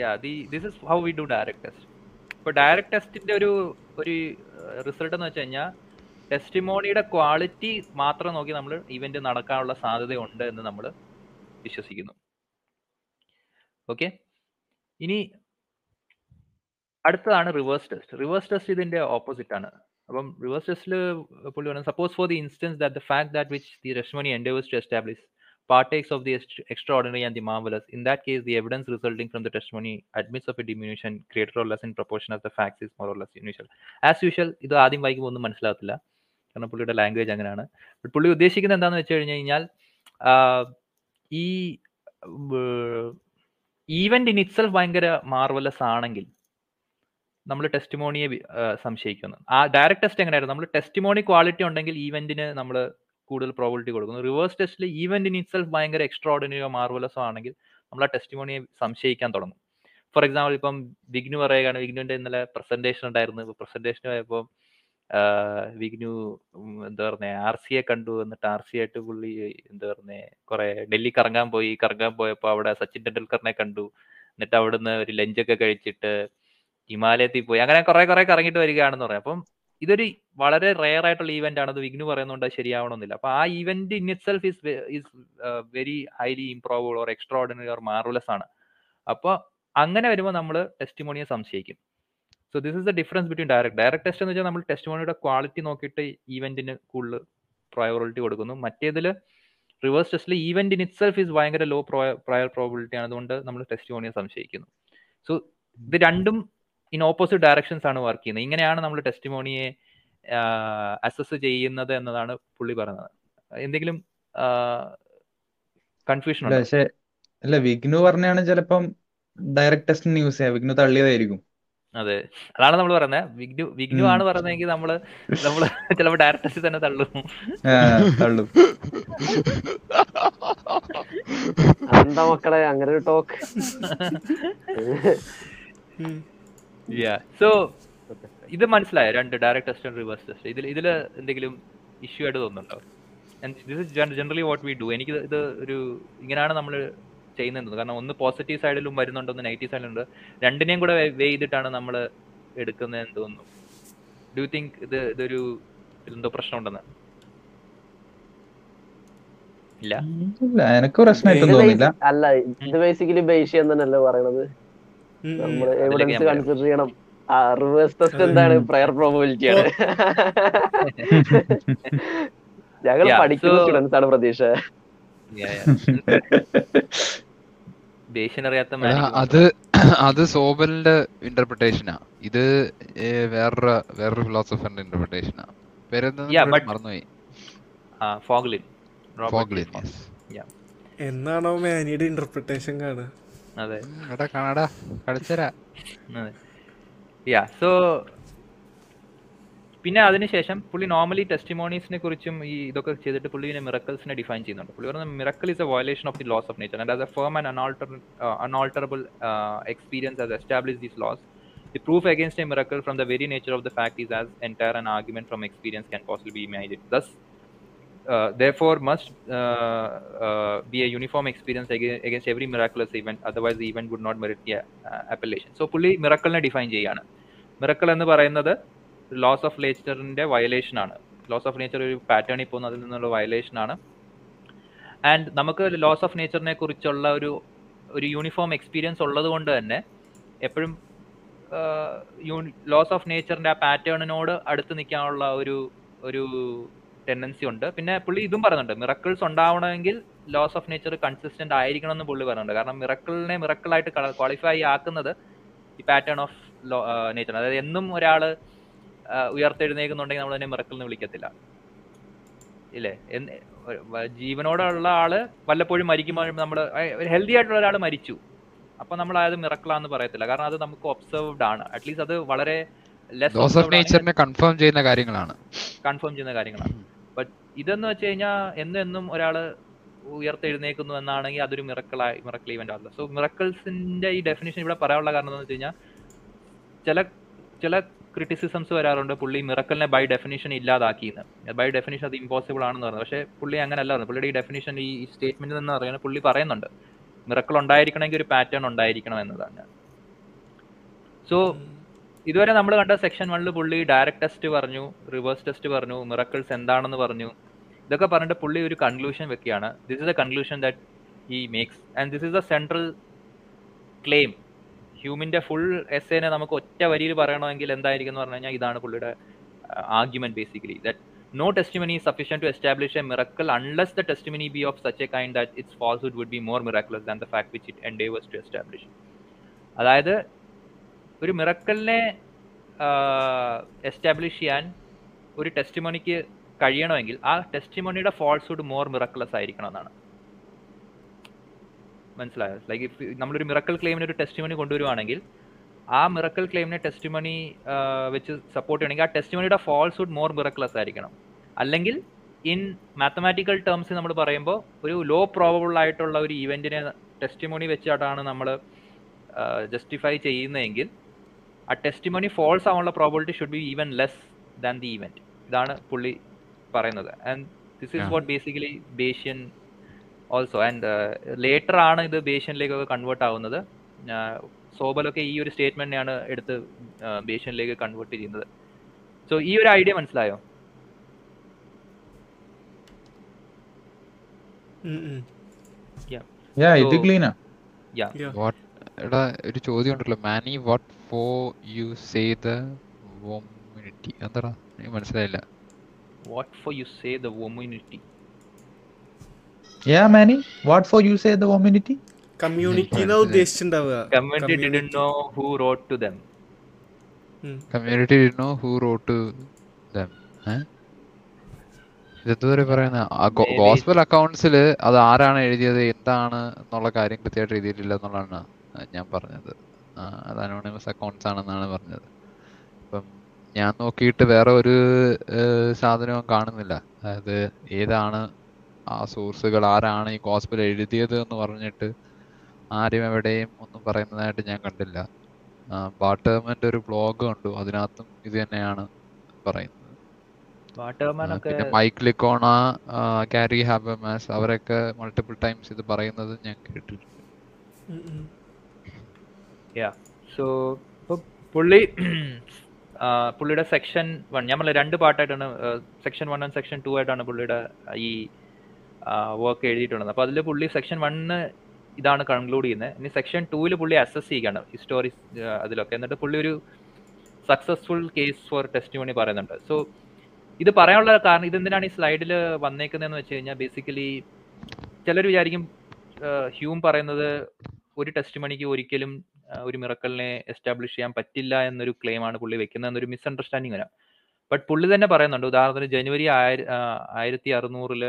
yeah the this is how we do direct test ഇപ്പൊ ഡയറക്ട് ടെസ്റ്റിന്റെ ഒരു ഒരു റിസൾട്ട് എന്ന് വെച്ച് കഴിഞ്ഞാൽ ടെസ്റ്റിമോണിയുടെ ക്വാളിറ്റി മാത്രം നോക്കി നമ്മൾ ഇവന്റ് നടക്കാനുള്ള സാധ്യതയുണ്ട് എന്ന് നമ്മൾ വിശ്വസിക്കുന്നു ഓക്കെ ഇനി അടുത്തതാണ് റിവേഴ്സ് ടെസ്റ്റ് റിവേഴ്സ് ടെസ്റ്റ് ഇതിന്റെ ഓപ്പോസിറ്റ് ആണ് അപ്പം റിവേഴ്സ് ടെസ്റ്റിൽ പുള്ളി പറയുന്നത് suppose for the instance that the fact that which the testimony endeavours to establish partakes of the extraordinary and the marvelous. In that case, the evidence resulting from the testimony admits of a diminution greater or less in proportion as the facts is more or less unusual. As ഇത് ആദ്യം വായിക്കുമ്പോൾ ഒന്നും മനസ്സിലാകത്തില്ല കാരണം പുള്ളിയുടെ language അങ്ങനെയാണ്. പുള്ളി ഉദ്ദേശിക്കുന്നത് എന്താണെന്ന് വെച്ച് കഴിഞ്ഞ് കഴിഞ്ഞാൽ ഈ ഈവന്റ് ഇൻ ഇറ്റ്സെൽഫ് ഭയങ്കര മാർവലസ് ആണെങ്കിൽ നമ്മൾ ടെസ്റ്റിമോണിയെ സംശയിക്കുന്നു. ആ ഡയറക്ട് ടെസ്റ്റ് എങ്ങനെയായിരുന്നു? നമ്മൾ ടെസ്റ്റിമോണി ക്വാളിറ്റി ഉണ്ടെങ്കിൽ ഈവെന്റിന് നമ്മൾ കൂടുതൽ പ്രോബിലിറ്റി കൊടുക്കുന്നു. റിവേഴ്സ് ടെസ്റ്റിൽ ഈവന്റ് ഇൻ ഇറ്റ്സെൽഫ് ഭയങ്കര എക്സ്ട്രാ ഓർഡിനറിയോ മാർവലസോ ആണെങ്കിൽ നമ്മൾ ആ ടെസ്റ്റിമോണിയെ സംശയിക്കാൻ തുടങ്ങും. ഫോർ എക്സാമ്പിൾ ഇപ്പം വിഗ്നു പറയുകയാണ് വിഗ്നുവിന്റെ ഇന്നലെ പ്രസന്റേഷൻ ഉണ്ടായിരുന്നു. പ്രസന്റേഷൻ പോയപ്പോൾ വിഗ്നു എന്താ പറഞ്ഞ ആർ സിയെ കണ്ടു എന്നിട്ട് ആർ സി ആയിട്ട് പുള്ളി എന്താ പറഞ്ഞ കുറെ ഡൽഹി കറങ്ങാൻ പോയി. കറങ്ങാൻ പോയപ്പോൾ അവിടെ സച്ചിൻ ടെണ്ടുൽക്കറിനെ കണ്ടു. എന്നിട്ട് അവിടുന്ന് ഒരു ലഞ്ചൊക്കെ കഴിച്ചിട്ട് ഹിമാലയത്തിൽ പോയി. അങ്ങനെ കുറെ കുറെ കറങ്ങിട്ട് വരികയാണെന്ന് പറയാം. അപ്പം ഇതൊരു വളരെ റെയർ ആയിട്ടുള്ള ഈവന്റ് ആണ്. അത് വിഗ്നു പറയുന്നുണ്ട് ശരിയാവണമെന്നില്ല അപ്പൊ ആ event in itself is is very highly improbable or extraordinary or marvellous ആണ്. അപ്പോൾ അങ്ങനെ വരുമ്പോൾ നമ്മൾ ടെസ്റ്റിമോണിയെ സംശയിക്കും. So this is the difference between direct direct test എന്ന് വെച്ചാൽ നമ്മൾ ടെസ്റ്റ് മോണിയുടെ ക്വാളിറ്റി നോക്കിയിട്ട് ഈവെന്റിന് കൂടുതൽ പ്രയോറിറ്റി കൊടുക്കുന്നു. മറ്റേതിൽ റിവേഴ്സ് ടെസ്റ്റിൽ event in itself is ഭയങ്കര ലോ പ്രയർ പ്രോബിലിറ്റി ആണ്. അതുകൊണ്ട് നമ്മൾ ടെസ്റ്റിമോണിയെ സംശയിക്കുന്നു. സോ ഇത് രണ്ടും ഇൻ ഓപ്പോസിറ്റ് ഡയറക്ഷൻസ് ആണ് വർക്ക് ചെയ്യുന്നത്. ഇങ്ങനെയാണ് നമ്മൾ ടെസ്റ്റ് മോണിയെ അസസ് ചെയ്യുന്നത് എന്നതാണ് പുള്ളി പറഞ്ഞത് എന്തെങ്കിലും കൺഫ്യൂഷൻ പക്ഷെ അല്ല വിഗ്നു പറഞ്ഞാണ് ചിലപ്പം ഡയറക്ട് ടെസ്റ്റിന് യൂസ് ചെയ്യാം. വിഗ്നു തള്ളിയതായിരിക്കും. അതെ. അതാണ് നമ്മൾ പറയുന്നത് വിഗ്നു വിഗ്നു. ആണ് പറയുന്നതെങ്കിൽ നമ്മൾ നമ്മൾ ചിലപ്പോ ഡയറക്ട് ടെസ്റ്റ് തന്നെ തള്ളും. തള്ളും. അതെന്താ മക്കളെ? അങ്ങനെ ഒരു ടോക്ക് സോ ഇത് മനസ്സിലായോ? രണ്ട് direct test and reverse test ഇതിൽ ഇതിൽ എന്തെങ്കിലും ഇഷ്യൂ ആയിട്ട് തോന്നുന്നുണ്ടോ? This is generally what we do എനിക്ക് ഇത് ഒരു ഇങ്ങനെയാണ് നമ്മൾ ചെയ്യുന്നത് കാരണം ഒന്ന് പോസിറ്റീവ് സൈഡിലും വരുന്നുണ്ട് ഒന്ന് നെഗറ്റീവ് സൈഡിലും ഉണ്ട്. രണ്ടിനെയും കൂടെ വേ ചെയ്തിട്ടാണ് നമ്മൾ എടുക്കുന്നതെന്ന് തോന്നുന്നു. ഡു യു തിങ്ക് ഇത് ഇതൊരു എന്തോ പ്രശ്നമുണ്ടെന്ന്? ഇല്ല. ഇല്ല എനക്ക് പ്രശ്നമായിട്ട് തോന്നില്ല അല്ല ഇത് ബേസിക്കലി ബേസ് ചെയ്യാൻ തന്നെയല്ലേ പറയണത്? നമ്മൾ എവിഡൻസ് കൺസിഡർ ചെയ്യണം. ആ റിവേഴ്സ് ടെസ്റ്റ് എന്താണ് പ്രയർ പ്രോബിലിറ്റി ആണ്. ഞങ്ങൾ പഠിക്കുന്ന സ്റ്റുഡൻസ് ആണ് പ്രതീക്ഷ. അത് അത് സോബലിന്റെ ഇന്റർപ്രിട്ടേഷനാ ഇത് വേറൊരു വേറൊരു ഫിലോസഫറിന്റെ ഇന്റർപ്രിട്ടേഷനാ മറന്നുപോയി. എന്നാണോ മാനിയുടെ ഇന്റർപ്രിട്ടേഷൻ കാണുക? അതെ. കളിച്ചരാ. യാ സോ പിന്നെ അതിനുശേഷം പുള്ളി നോർമലി ടെസ്റ്റിമോണീസിനെ കുറിച്ചും ഈ ഇതൊക്കെ ചെയ്തിട്ട് പുള്ളി പിന്നെ മിറക്കൽസിനെ ഡിഫൈൻ ചെയ്യുന്നുണ്ട് പുള്ളി പറയുന്നത് miracle is a violation of the laws of nature and as a firm and unalter unalterable experience as establish these laws The proof against a miracle from the very nature of the fact is as entire an argument from experience can possibly be made. Thus, uh, therefore, must uh, uh, be a uniform experience aga- against every miraculous event. Otherwise, the event would not uh, പുള്ളി മിറക്കലിനെ define ചെയ്യാണ് miracle എന്ന് പറയുന്നത് laws of നേച്ചറിന്റെ violation ആണ്. Laws of nature ഒരു പാറ്റേണിൽ പോകുന്ന അതിൽ നിന്നുള്ള വയലേഷൻ ആണ്. ആൻഡ് നമുക്ക് ലോസ് ഓഫ് നേച്ചറിനെ കുറിച്ചുള്ള ഒരു ഒരു യൂണിഫോം എക്സ്പീരിയൻസ് ഉള്ളത് കൊണ്ട് തന്നെ എപ്പോഴും ലോസ് ഓഫ് നേച്ചറിന്റെ ആ പാറ്റേണിനോട് അടുത്ത് നിൽക്കാനുള്ള ഒരു ഒരു ടെൻഡൻസി ഉണ്ട്. പിന്നെ പുള്ളി ഇതും പറയുന്നുണ്ട് മിറക്കിൾസ് ഉണ്ടാവണമെങ്കിൽ ലോസ് ഓഫ് നേച്ചർ കൺസിസ്റ്റന്റ് ആയിരിക്കണം എന്ന് പുള്ളി പറയുന്നുണ്ട്. കാരണം മിറക്കിളിനെ മിറക്കിളായിട്ട് ക്വാളിഫൈ ആക്കുന്നത് ഈ പാറ്റേൺ ഓഫ് നേച്ചർ അതായത് എന്നും ഒരാൾ ആ, ഉയർത്തെഴുന്നേക്കുന്നുണ്ടെങ്കിൽ നമ്മൾ അതിനെ മിറക്കിൾ എന്ന് വിളിക്കത്തില്ല. ഇല്ലേ? ജീവനോടുള്ള ആൾ വല്ലപ്പോഴും മരിക്കുമ്പോൾ നമ്മൾ ഒരു ഹെൽത്തി ആയിട്ടുള്ള ഒരാൾ മരിച്ചു. അപ്പൊ നമ്മൾ അത് മിറക്കിളാന്ന് പറയത്തില്ല. കാരണം അത് നമുക്ക് ഒബ്സർവ്ഡ് ആണ്. അറ്റ്ലീസ്റ്റ് അത് വളരെ നേച്ചറിനെ കൺഫേം ചെയ്യുന്ന കാര്യങ്ങളാണ്. കൺഫേം ചെയ്യുന്ന കാര്യങ്ങളാണ്. ബട്ട് ഇതെന്ന് വെച്ച് കഴിഞ്ഞാൽ എന്നും എന്നും ഒരാൾ ഉയർത്തെഴുന്നേക്കുന്നു എന്നാണെങ്കിൽ അതൊരു മിറക്കിളായി മിറക്കിൾ ഇവന്റ് ആവില്ല സോ മിറക്കിൾസിന്റെ ഈ ഡെഫിനേഷൻ ഇവിടെ പറയാനുള്ള കാരണം എന്താണെന്ന് വെച്ച് കഴിഞ്ഞാൽ ചില ചില ക്രിറ്റിസിസംസ് വരാറുണ്ട്. പുള്ളി മിറക്കലിനെ ബൈ ഡെഫിനിഷൻ ഇല്ലാതാക്കിയെന്ന്. ബൈ ഡെഫിനിഷൻ അത് ഇമ്പോസിബിൾ ആണെന്ന് പറഞ്ഞു. പക്ഷേ പുള്ളി അങ്ങനെ അല്ല പറയുന്നത്. പുള്ളിയുടെ ഈ ഡെഫിനിഷൻ ഈ സ്റ്റേറ്റ്മെന്റിൽ നിന്ന് പറയുന്നത് പുള്ളി പറയുന്നുണ്ട്. മിറക്കിൾ ഉണ്ടായിരിക്കണമെങ്കിൽ ഒരു പാറ്റേൺ ഉണ്ടായിരിക്കണം എന്നതാണ്. സോ ഇതുവരെ നമ്മൾ കണ്ട സെക്ഷൻ വണ്ണിൽ പുള്ളി ഡയറക്ട് ടെസ്റ്റ് പറഞ്ഞു റിവേഴ്സ് ടെസ്റ്റ് പറഞ്ഞു മിറക്കിൾസ് എന്താണെന്ന് പറഞ്ഞു. ഇതൊക്കെ പറഞ്ഞിട്ട് പുള്ളി ഒരു കൺക്ലൂഷൻ വെക്കുകയാണ്. This is a conclusion that he makes and this is the central claim ഹ്യൂമിന്റെ full എസ്സേനെ നമുക്ക് ഒറ്റ വരിയിൽ പറയണമെങ്കിൽ എന്തായിരിക്കും എന്ന് പറഞ്ഞു കഴിഞ്ഞാൽ ഇതാണ് പുള്ളിയുടെ argument basically that no testimony sufficient to establish a miracle unless the testimony be of such a kind that its falsehood would be more miraculous than the fact which it endeavours to establish അതായത് ഒരു മിറക്കലിനെ establish ചെയ്യാൻ ഒരു ടെസ്റ്റിമണിക്ക് കഴിയണമെങ്കിൽ ആ ടെസ്റ്റിമണിയുടെ falsehood more miraculous ആയിരിക്കണം എന്നാണ്. മനസ്സിലായോ? Like if നമ്മളൊരു miracle ക്ലെയിമിന് ഒരു ടെസ്റ്റിമണി കൊണ്ടുവരുവാണെങ്കിൽ ആ മിറക്കൽ ക്ലെയിമിനെ ടെസ്റ്റിമണി വെച്ച് സപ്പോർട്ട് ചെയ്യണമെങ്കിൽ ആ ടെസ്റ്റ് ടെസ്റ്റിമണിയുടെ ഫോൾസ്ഹുഡ് മോർ മിറക്കുലസ് ആയിരിക്കണം. അല്ലെങ്കിൽ ഇൻ മാത്തമാറ്റിക്കൽ ടേംസ് നമ്മൾ പറയുമ്പോൾ ഒരു ലോ പ്രോബബിൾ ആയിട്ടുള്ള ഒരു ഇവന്റിനെ ടെസ്റ്റിമോണി വെച്ചിട്ടാണ് നമ്മൾ ജസ്റ്റിഫൈ ചെയ്യുന്നതെങ്കിൽ ആ ടെസ്റ്റിമോണി ഫോൾസ് ആവാനുള്ള probability should be even less than the event ഇതാണ് പുള്ളി പറയുന്നത്. And this is. What basically Bayesian also and later ആണ് ഇത് ബേഷ്യനിലേക്കൊക്കെ കൺവേർട്ട് ആവുന്നത്. സോബലൊക്കെ ഈ ഒരു സ്റ്റേറ്റ്മെന്റിനെയാണ് എടുത്ത് ബേഷ്യനിലേക്ക് കൺവേർട്ട് ചെയ്യുന്നത്. സോ ഈ ഒരു ഐഡിയ മനസ്സിലായോ? ഒരു ചോദ്യം ഉണ്ടല്ലോ. Mani what for you say the വോമിനിറ്റി എന്താടാ മനസ്സിലായില്ല. What for you say the വൊമ്യൂണിറ്റി yeah Mani what for you say the community community എന്നാ ഉദ്ദേശിച്ചിട്ടുണ്ടാവുക. Community didn't know who wrote to them. Community know who wrote them ഇതെന്തുവരെ പറയുന്ന? Gospel അക്കൗണ്ട്സിൽ അത് ആരാണ് എഴുതിയത് എന്താണ് എന്നുള്ള കാര്യം കൃത്യമായിട്ട് എഴുതിയിട്ടില്ല എന്നുള്ളതാണ് ഞാൻ പറഞ്ഞത്. അത് അനോണിമസ് അക്കൗണ്ട്സ് ആണെന്നാണ് പറഞ്ഞത്. അപ്പം ഞാൻ നോക്കിയിട്ട് വേറെ ഒരു സാധനവും കാണുന്നില്ല. അതായത് ഏതാണ് ആ സോഴ്സുകൾ ആരാണ് ഈ ഗോസ്ബൽ എഴുതിയത് എന്ന് പറഞ്ഞിട്ട് ആരും എവിടെയും ഒന്നും പറയുന്നതായിട്ട് ഞാൻ കണ്ടില്ല. ബാട്ടേമന്റെ ഒരു ബ്ലോഗ് കണ്ടു അതിനകത്തും ഇത് തന്നെയാണ് പറയുന്നത്. പിന്നെ മൈക്ക് ലിക്കോണ കാരി ഹാബമാസ് അവരൊക്കെ മൾട്ടിപ്പിൾ ടൈംസ് ഇത് പറയുന്നത് ഞാൻ കേട്ടിട്ടുണ്ട്. സോ പുള്ളി പുള്ളിയുടെ സെക്ഷൻ വൺ ഞാൻ പറഞ്ഞ രണ്ട് പാർട്ടായിട്ടാണ് section one and section two ആയിട്ടാണ് പുള്ളിയുടെ ഈ വർക്ക് എഴുതിയിട്ടുണ്ട് അപ്പോൾ അതിൽ പുള്ളി സെക്ഷൻ വണ്ണ് ഇതാണ് കൺക്ലൂഡ് ചെയ്യുന്നത്. ഇനി സെക്ഷൻ ടൂവിൽ പുള്ളി അസസ് ചെയ്യുകയാണ് ഹിസ്റ്റോറി അതിലൊക്കെ. എന്നിട്ട് പുള്ളി ഒരു successful case for testimony പറയുന്നുണ്ട്. സോ ഇത് പറയാനുള്ള കാരണം ഇതെന്തിനാണ് ഈ സ്ലൈഡിൽ വന്നേക്കുന്നതെന്ന് വെച്ച് കഴിഞ്ഞാൽ ബേസിക്കലി ചിലർ വിചാരിക്കും ഹ്യൂം പറയുന്നത് ഒരു ടെസ്റ്റ് മണിക്ക് ഒരിക്കലും ഒരു മിറക്കലിനെ എസ്റ്റാബ്ലിഷ് ചെയ്യാൻ പറ്റില്ല എന്നൊരു ക്ലെയിം ആണ് പുള്ളി വെക്കുന്നത് എന്നൊരു മിസ്അണ്ടർസ്റ്റാൻഡിങ് വരാം. ബട്ട് പുള്ളി തന്നെ പറയുന്നുണ്ട്. ഉദാഹരണത്തിന് ജനുവരി ആയിരത്തി അറുന്നൂറിൽ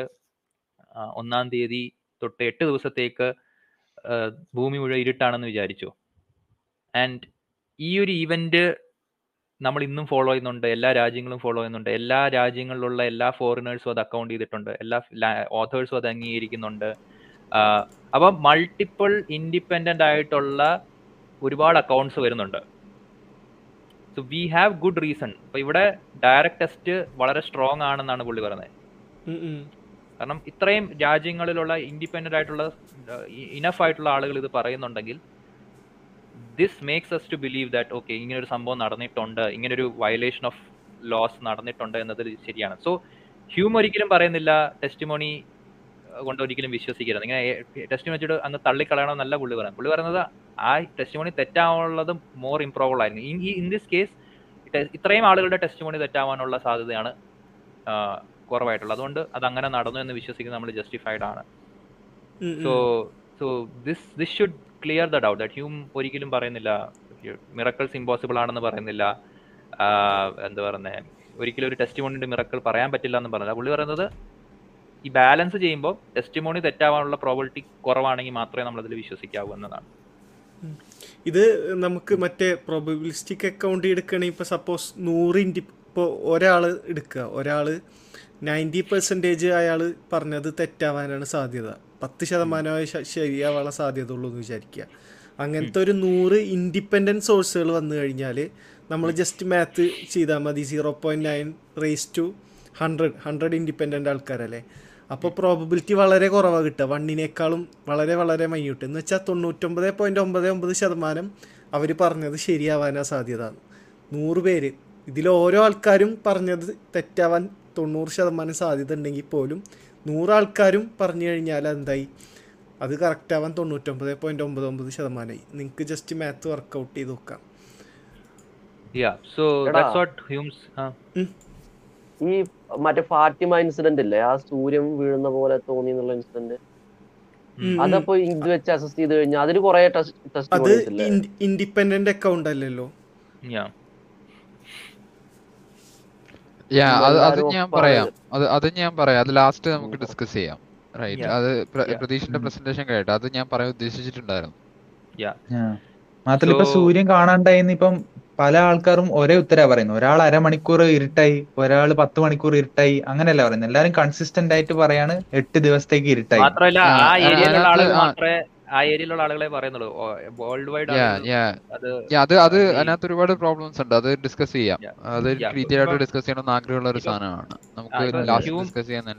ഒന്നാം തീയതി തൊട്ട് എട്ട് ദിവസത്തേക്ക് ഭൂമി മുഴുവൻ ഇരുട്ടാണെന്ന് വിചാരിച്ചു. ആൻഡ് ഈ ഒരു ഈവന്റ് നമ്മൾ ഇന്നും ഫോളോ ചെയ്യുന്നുണ്ട്. എല്ലാ രാജ്യങ്ങളും ഫോളോ ചെയ്യുന്നുണ്ട്. എല്ലാ രാജ്യങ്ങളിലുള്ള എല്ലാ ഫോറിനേഴ്സും അത് അക്കൗണ്ട് ചെയ്തിട്ടുണ്ട്. എല്ലാ ഓഥേഴ്സും അത് അംഗീകരിക്കുന്നുണ്ട്. അപ്പം മൾട്ടിപ്പിൾ ഇൻഡിപെൻഡന്റ് ആയിട്ടുള്ള ഒരുപാട് അക്കൗണ്ട്സ് വരുന്നുണ്ട്. So we have good reason അപ്പൊ ഇവിടെ ഡയറക്ട് ടെസ്റ്റ് വളരെ സ്ട്രോങ് ആണെന്നാണ് പുള്ളി ഉം. കാരണം ഇത്രയും രാജ്യങ്ങളിലുള്ള ഇൻഡിപെൻഡന്റ് ആയിട്ടുള്ള ഇനഫ് ആയിട്ടുള്ള ആളുകൾ ഇത് പറയുന്നുണ്ടെങ്കിൽ this makes us to believe that okay ഇങ്ങനെ ഒരു സംഭവം നടന്നിട്ടുണ്ട് ഇങ്ങനെ ഒരു വയലേഷൻ ഓഫ് ലോസ് നടന്നിട്ടുണ്ട് എന്നത് ശരിയാണ്. സോ ഹ്യൂം ഒരിക്കലും പറയുന്നില്ല ടെസ്റ്റിമോണി കൊണ്ട് ഒരിക്കലും വിശ്വസിക്കരുത്. ഇങ്ങനെ ടെസ്റ്റിമോണി വെച്ചിട്ട് അങ്ങ് തള്ളിക്കളയണമെന്നല്ല പുള്ളി പറയാം പുള്ളി പറയുന്നത് ആ ടെസ്റ്റിമോണി തെറ്റാവാനുള്ളത് മോർ ഇംപ്രൂവബിൾ ആയിരുന്നു ഇൻ ദിസ് കേസ് ഇത്രയും ആളുകളുടെ ടെസ്റ്റിമോണി തെറ്റാവാനുള്ള സാധ്യതയാണ് ആ, കുറവായിട്ടുള്ളത് അതുകൊണ്ട് അത് അങ്ങനെ നടന്നു എന്ന് വിശ്വസിക്കുന്നത് നമ്മൾ ജസ്റ്റിഫൈഡ് ആണ്. So so this this should clear the doubt that Hume ഒരിക്കലും പറയുന്നില്ല മിറക്കിൾസ് ഇമ്പോസിബിൾ ആണെന്ന് പറയുന്നില്ല. എന്താ പറയുന്നത് ഒരിക്കലും ഒരു ടെസ്റ്റിമോണിന്റെ മിറക്കിൾ പറയാൻ പറ്റില്ല എന്ന് പറഞ്ഞില്ല. പുള്ളി പറയുന്നത് ഈ ബാലൻസ് ചെയ്യുമ്പോൾ ടെസ്റ്റിമോണി തെറ്റാവാനുള്ള പ്രോബിലിറ്റി കുറവാണെങ്കിൽ മാത്രമേ നമ്മൾ അതിൽ വിശ്വസിക്കാവൂ എന്നതാണ്. ഇത് നമുക്ക് മറ്റേ പ്രോബിലിസ്റ്റിക് അക്കൗണ്ട് എടുക്കണമെങ്കിൽ ഇപ്പോൾ സപ്പോസ് നൂറിന്റെ ഇപ്പോൾ ഒരാൾ എടുക്കുക. ഒരാൾ നയന്റി പെർസെന്റേജ് അയാൾ പറഞ്ഞത് തെറ്റാവാനാണ് സാധ്യത. പത്ത് ശതമാനമായി ശരിയാവാനുള്ള സാധ്യത ഉള്ളൂ എന്ന് വിചാരിക്കുക. അങ്ങനത്തെ ഒരു നൂറ് ഇൻഡിപെൻഡന്റ് സോഴ്സുകൾ വന്നു കഴിഞ്ഞാൽ നമ്മൾ ജസ്റ്റ് മാത്ത് ചെയ്താൽ മതി. Zero point nine raise to hundred hundred independent ആൾക്കാരല്ലേ? അപ്പോൾ പ്രോബബിലിറ്റി വളരെ കുറവാണ് കിട്ടുക. വണ്ണിനേക്കാളും വളരെ വളരെ മൈന്യൂട്ട്. എന്ന് വെച്ചാൽ തൊണ്ണൂറ്റൊമ്പത് പോയിന്റ് ഒമ്പത് ഒമ്പത് ശതമാനം അവർ പറഞ്ഞത് ശരിയാവാനാണ് സാധ്യത. നൂറ് പേര്. ഇതിൽ ഓരോ ആൾക്കാരും പറഞ്ഞത് തെറ്റാവാൻ തൊണ്ണൂറ് ശതമാനം സാധ്യത ഉണ്ടെങ്കിൽ പോലും നൂറാൾക്കാരും പറഞ്ഞു കഴിഞ്ഞാൽ എന്തായി? അത് കറക്റ്റാവാൻ തൊണ്ണൂറ്റൊമ്പത് പോയിന്റ് ഒമ്പത് ഒമ്പത് ശതമാനമായി. നിങ്ങൾക്ക് ജസ്റ്റ് മാത്ത് വർക്കൗട്ട് ചെയ്ത് നോക്കാം. Yeah so that's what Hume's ഈ മറ്റേ ഫാത്തിമ ഇൻസിഡന്റ് ഇല്ലേ? ആ സൂര്യൻ വീഴുന്ന പോലെ തോന്നി എന്നുള്ള ഇൻസിഡന്റ്. അതപ്പോ ഇത് വെച്ച് അസസ് ചെയ്ത് കഴിഞ്ഞാൽ അതിന് കുറെ ടെസ്റ്റ് ഇൻഡിപെൻഡന്റ് അക്കൗണ്ട് അല്ലല്ലോ. യാ അത് ഞാൻ പറയാം. അത് അത് ഞാൻ പറയാം. അത് ലാസ്റ്റ് നമുക്ക്. ഡിസ്കസ് ചെയ്യാം. Right Yeah. അത് പ്ര- Yeah. പ്രതീഷിന്റെ പ്രസന്റേഷൻ കേട്ടോ. അത് ഞാൻ പറയാൻ ഉദ്ദേശിച്ചിട്ടുണ്ടായിരുന്നു. മാത്രല്ല ഇപ്പൊ സൂര്യൻ കാണാണ്ടായിന്ന് ഇപ്പം പല ആൾക്കാരും ഒരേ ഉത്തരാ പറയുന്നത്. ഒരാൾ അരമണിക്കൂർ ഇരുട്ടായി ഒരാൾ പത്ത് മണിക്കൂർ ഇരുട്ടായി അങ്ങനെയല്ല പറയുന്നത്. എല്ലാരും കൺസിസ്റ്റന്റ് ആയിട്ട് പറയാണ് എട്ട് ദിവസത്തേക്ക് ഇരുട്ടായി. മാത്രമല്ല ആ ഏരിയയിലുള്ള മാത്രമേ ആ ഏരിയയിലുള്ള ആളുകളെ പറയുന്നുള്ളൂ. വേൾഡ് വൈഡ് യാ യാ അത് അത് അത് അതിനകത്ത് ഒരുപാട് പ്രോബ്ലംസ് ഉണ്ട്. അത് ഡിസ്കസ് ചെയ്യാം. അത്. ഡീറ്റെയിൽ ഡിസ്കസ് ചെയ്യണമെന്ന് ആഗ്രഹമുള്ള ഒരു സാധനമാണ്. നമുക്ക് ഡിസ്കസ് ചെയ്യാൻ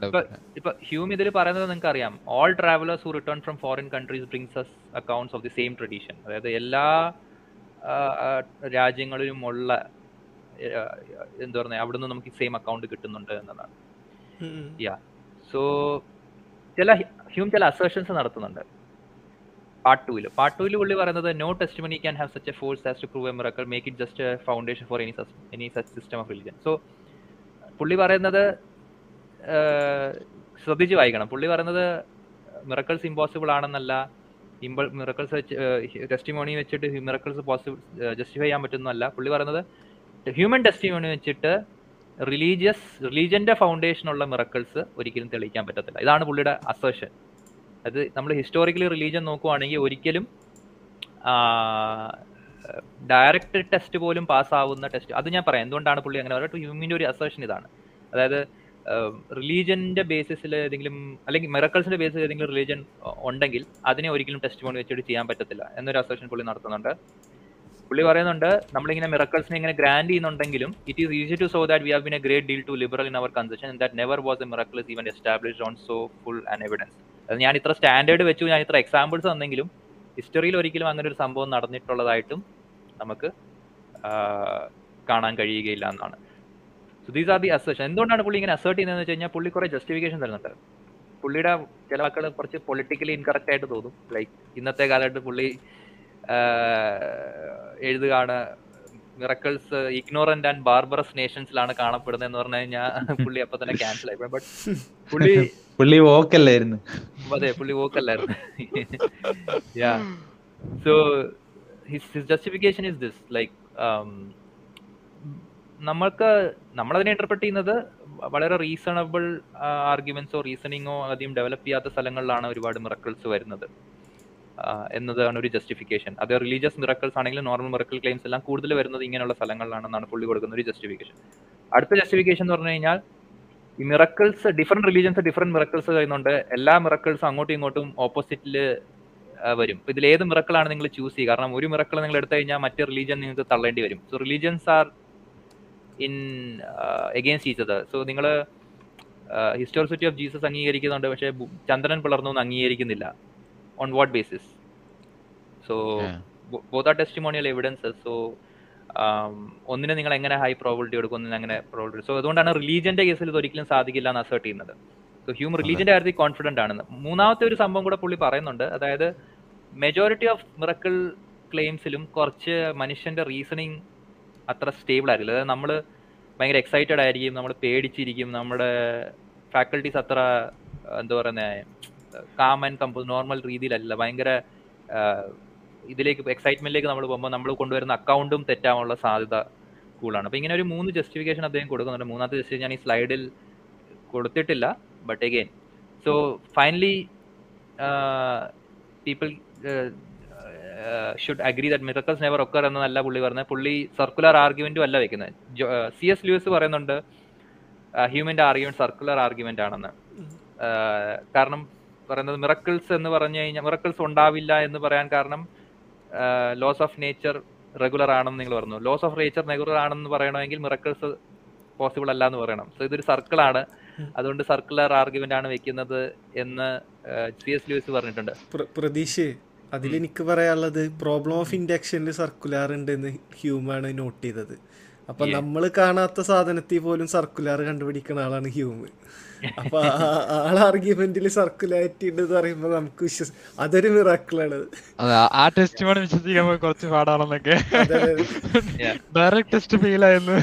ഇപ്പൊ- ഹ്യൂം ഇതിൽ പറയുന്നത് നിങ്ങൾക്ക് അറിയാം all travellers who return from foreign countries brings us accounts of the same tradition അതായത് എല്ലാ ആ, ആ, രാജ്യങ്ങളിലും ഉള്ള ആ, എന്താ പറയുക അവിടുന്ന് നമുക്ക് സെയിം അക്കൗണ്ട് കിട്ടുന്നുണ്ട് എന്നതാണ്. ഉം. സോ ചില ഹ്യൂം ചില അസേഷൻസ് നടത്തുന്നുണ്ട്. പാർട്ട് ടൂവിൽ പാർട്ട് ടൂവിൽ പുള്ളി പറയുന്നത് no testimony can have such a force as to prove a miracle make it just foundation for any any such system of religion so പുള്ളി പറയുന്നത് ശ്രദ്ധിച്ച് വായിക്കണം. പുള്ളി പറയുന്നത് മിറക്കൾസ് ഇമ്പോസിബിൾ ആണെന്നല്ല. ഇമ്പ മിറക്കൾസ് വെച്ച് ടെസ്റ്റിമോണി വെച്ചിട്ട് മിറക്കൾസ് പോസിബിൾ ജസ്റ്റിഫൈ ചെയ്യാൻ പറ്റുന്നല്ല പുള്ളി പറയുന്നത് ഹ്യൂമൻ ടെസ്റ്റിമോണി വെച്ചിട്ട് റിലീജിയസ് റിലീജിയന്റെ ഫൗണ്ടേഷനുള്ള മിറക്കിൾസ് ഒരിക്കലും തെളിയിക്കാൻ പറ്റത്തില്ല. ഇതാണ് പുള്ളിയുടെ അസേഷൻ അത് നമ്മൾ ഹിസ്റ്റോറിക്കലി റിലീജിയൻ നോക്കുവാണെങ്കിൽ ഒരിക്കലും ഡയറക്റ്റ് ടെസ്റ്റ് പോലും പാസ്സാവുന്ന ടെസ്റ്റ് അത് ഞാൻ പറയാം. എന്തുകൊണ്ടാണ് പുള്ളി അങ്ങനെ? പറയുന്നത് ഹ്യൂമിന്റെ ഒരു അസേഷൻ ഇതാണ്. അതായത് റിലീജിയന്റെ ബേസിസിൽ ഏതെങ്കിലും അല്ലെങ്കിൽ മിറക്കിൾസിന്റെ ബേസിൽ ഏതെങ്കിലും റിലീജിയൻ ഉണ്ടെങ്കിൽ അതിനെ ഒരിക്കലും ടെസ്റ്റ് മോണി വെച്ചിട്ട് ചെയ്യാൻ പറ്റത്തില്ല എന്നൊരു അസേഷൻ പുള്ളി നടത്തുന്നുണ്ട്. പുള്ളി പറയുന്നുണ്ട് നമ്മളിങ്ങനെ മിറക്കിൾസിനെ ഇങ്ങനെ ഗ്രാൻഡ് ചെയ്യുന്നുണ്ടെങ്കിലും it is easy to so that we have been a great deal too liberal in our concession that never was a miracles even established on so full and evidence അത് ഞാൻ ഇത്ര സ്റ്റാൻഡേർഡ് വെച്ചു ഞാൻ ഇത്ര examples തന്നെങ്കിലും ഹിസ്റ്ററിയിൽ ഒരിക്കലും അങ്ങനെ ഒരു സംഭവം നടന്നിട്ടുള്ളതായിട്ടും നമുക്ക് കാണാൻ കഴിയുകയില്ല എന്നാണ്. So these are the assertion എന്തുകൊണ്ടാണ് പുള്ളി ഇങ്ങനെ അസേർട്ട് ചെയ്യുന്നതെന്ന് വെച്ച് കഴിഞ്ഞാൽ പുള്ളി കുറെ ജസ്റ്റിഫിക്കേഷൻ തരുന്നുണ്ട്. പുള്ളിയുടെ ചില വാക്കുകൾ കുറച്ച് പൊളിറ്റിക്കലി ഇൻകറക്റ്റ് ആയിട്ട് തോന്നും. ലൈക്ക് ഇന്നത്തെ കാലത്ത് പുള്ളി എഴുതുകയാണ്. മിറക്കിൾസ് ഇഗ്നോറന്റ് ആൻഡ് ബാർബറസ് നേഷൻസിലാണ് കാണപ്പെടുന്നത് എന്ന് പറഞ്ഞു കഴിഞ്ഞാൽ പുള്ളി അപ്പൊ തന്നെ ക്യാൻസൽ ആയി ബട്ട് പുള്ളി പുള്ളി വോക്കല്ലായിരുന്നു അതെ പുള്ളി വോക്കല്ലായിരുന്നു yeah so his his justification is this like നമ്മൾക്ക് നമ്മളതിനെ ഇന്റർപ്രറ്റ് ചെയ്യുന്നത് വളരെ റീസണബിൾ ആർഗ്യുമെന്റ്സോ റീസണിങ്ങോ അധികം ഡെവലപ്പ് ചെയ്യാത്ത സ്ഥലങ്ങളിലാണ് ഒരുപാട് മിറക്കിൾസ് വരുന്നത്. എന്നതാണ് ഒരു ജസ്റ്റിഫിക്കേഷൻ അത് റിലീജിയസ് മിറക്കിൾസ് ആണെങ്കിലും നോർമൽ മിറക്കിൾ ക്ലെയിംസ് എല്ലാം കൂടുതൽ വരുന്നത് ഇങ്ങനെയുള്ള സ്ഥലങ്ങളിലാണെന്നാണ് പുള്ളി കൊടുക്കുന്ന ഒരു ജസ്റ്റിഫിക്കേഷൻ അടുത്ത ജസ്റ്റിഫിക്കേഷൻ എന്ന് പറഞ്ഞു കഴിഞ്ഞാൽ ഈ miracles different religions different miracles കഴിയുന്നുണ്ട് എല്ലാ മിറക്കിൾസും അങ്ങോട്ടും ഇങ്ങോട്ടും ഓപ്പോസിറ്റിൽ വരും. ഇതിൽ ഏത് മിറക്കിളാണ് നിങ്ങൾ ചൂസ് ചെയ്യുക? കാരണം ഒരു മിറക്കിൾ നിങ്ങൾ എടുത്തു കഴിഞ്ഞാൽ മറ്റേ റിലീജിയൻ നിങ്ങൾക്ക് തള്ളേണ്ടി വരും. So religions are in against each other so നിങ്ങൾ ഹിസ്റ്റോറിസിറ്റി ഓഫ് ജീസസ് അംഗീകരിക്കുന്നുണ്ട് പക്ഷേ ചന്ദ്രൻ പിളർന്നു അംഗീകരിക്കുന്നില്ല. On what basis? So Yeah. Both are testimonial evidences. So ഒന്നിനെ നിങ്ങൾ എങ്ങനെ ഹൈ പ്രോബിലിറ്റി കൊടുക്കും ഒന്നിനെ അങ്ങനെ പ്രോബിലിറ്റി സോ അതുകൊണ്ടാണ് റിലീജിയന്റെ കേസിൽ ഇത് ഒരിക്കലും സാധിക്കില്ല എന്ന് അസേർട്ട് ചെയ്യുന്നത്. സോ ഹ്യൂം റിലീജിയന്റെ കാര്യത്തിൽ കോൺഫിഡന്റ് ആണെന്ന് മൂന്നാമത്തെ ഒരു സംഭവം കൂടെ പുള്ളി പറയുന്നുണ്ട്. അതായത് മെജോറിറ്റി ഓഫ് മിറക്കിൾ ക്ലെയിംസിലും കുറച്ച് മനുഷ്യന്റെ റീസണിങ് അത്ര സ്റ്റേബിൾ ആയിരിക്കില്ല അതായത് നമ്മൾ ഭയങ്കര എക്സൈറ്റഡ് ആയിരിക്കും നമ്മൾ പേടിച്ചിരിക്കും നമ്മുടെ ഫാക്കൽറ്റീസ് അത്ര എന്താ പറയുന്നത് കാം ആൻഡ് കമ്പോസ് നോർമൽ രീതിയിലല്ല. ഭയങ്കര ഇതിലേക്ക് എക്സൈറ്റ്മെന്റിലേക്ക് നമ്മൾ പോകുമ്പോൾ നമ്മൾ കൊണ്ടുവരുന്ന അക്കൗണ്ടും തെറ്റാനുള്ള സാധ്യത കൂടുതലാണ്. അപ്പൊ ഇങ്ങനെ ഒരു മൂന്ന് ജസ്റ്റിഫിക്കേഷൻ അദ്ദേഹം കൊടുക്കുന്നുണ്ട്. മൂന്നാമത്തെ ജസ്റ്റിഫിക്കേഷൻ ഞാൻ ഈ സ്ലൈഡിൽ കൊടുത്തിട്ടില്ല. But again so finally people should agree that miracles never occur എന്നല്ല പുള്ളി പറഞ്ഞത്. പുള്ളി സർക്കുലർ ആർഗ്യുമെന്റും അല്ല വെക്കുന്നത്. സി എസ് ലൂസ് പറയുന്നുണ്ട് ഹ്യൂമന്റെ ആർഗ്യുമെന്റ് സർക്കുലർ ആർഗ്യുമെന്റ് ആണെന്ന്. കാരണം പറയുന്നത് മിറക്കിൾസ് എന്ന് പറഞ്ഞു കഴിഞ്ഞാൽ മിറക്കിൾസ് ഉണ്ടാവില്ല എന്ന് പറയാൻ കാരണം ലോസ് ഓഫ് നേച്ചർ റെഗുലർ ആണെന്ന് നിങ്ങൾ പറഞ്ഞു. ലോസ് ഓഫ് നേച്ചർ റെഗുലർ ആണെന്ന് പറയണമെങ്കിൽ മിറക്കിൾസ് പോസിബിൾ അല്ല എന്ന് പറയണം. സോ ഇതൊരു സർക്കിൾ ആണ്. അതുകൊണ്ട് സർക്കുലർ ആർഗ്യുമെന്റ് ആണ് വെക്കുന്നത് എന്ന് സി എസ് ലൂസ് പറഞ്ഞിട്ടുണ്ട്. പ്ര- പ്രതീഷ് അതിലെനിക്ക് പറയാനുള്ളത് പ്രോബ്ലം ഓഫ് ഇൻഡക്ഷനിൽ സർക്കുലാർ ഉണ്ടെന്ന് ഹ്യൂമാണ് നോട്ട് ചെയ്തത്. അപ്പൊ നമ്മൾ കാണാത്ത സാധനത്തിൽ പോലും സർക്കുലാർ കണ്ടുപിടിക്കുന്ന ആളാണ് ഹ്യൂമ് അപ്പൊ ആൾ ആർഗ്യുമെന്റിൽ സർക്കുലാരിറ്റി ഉണ്ടെന്ന് പറയുമ്പോൾ നമുക്ക് വിശ്വസ അതൊരു മിറാക്കിളാണ് അതെ ആ- ആ ടെസ്റ്റ് വേണം വിശ്വസിക്കാൻ കുറച്ച് പാടാണെന്നൊക്കെ. ടെസ്റ്റ് ആയിരുന്നു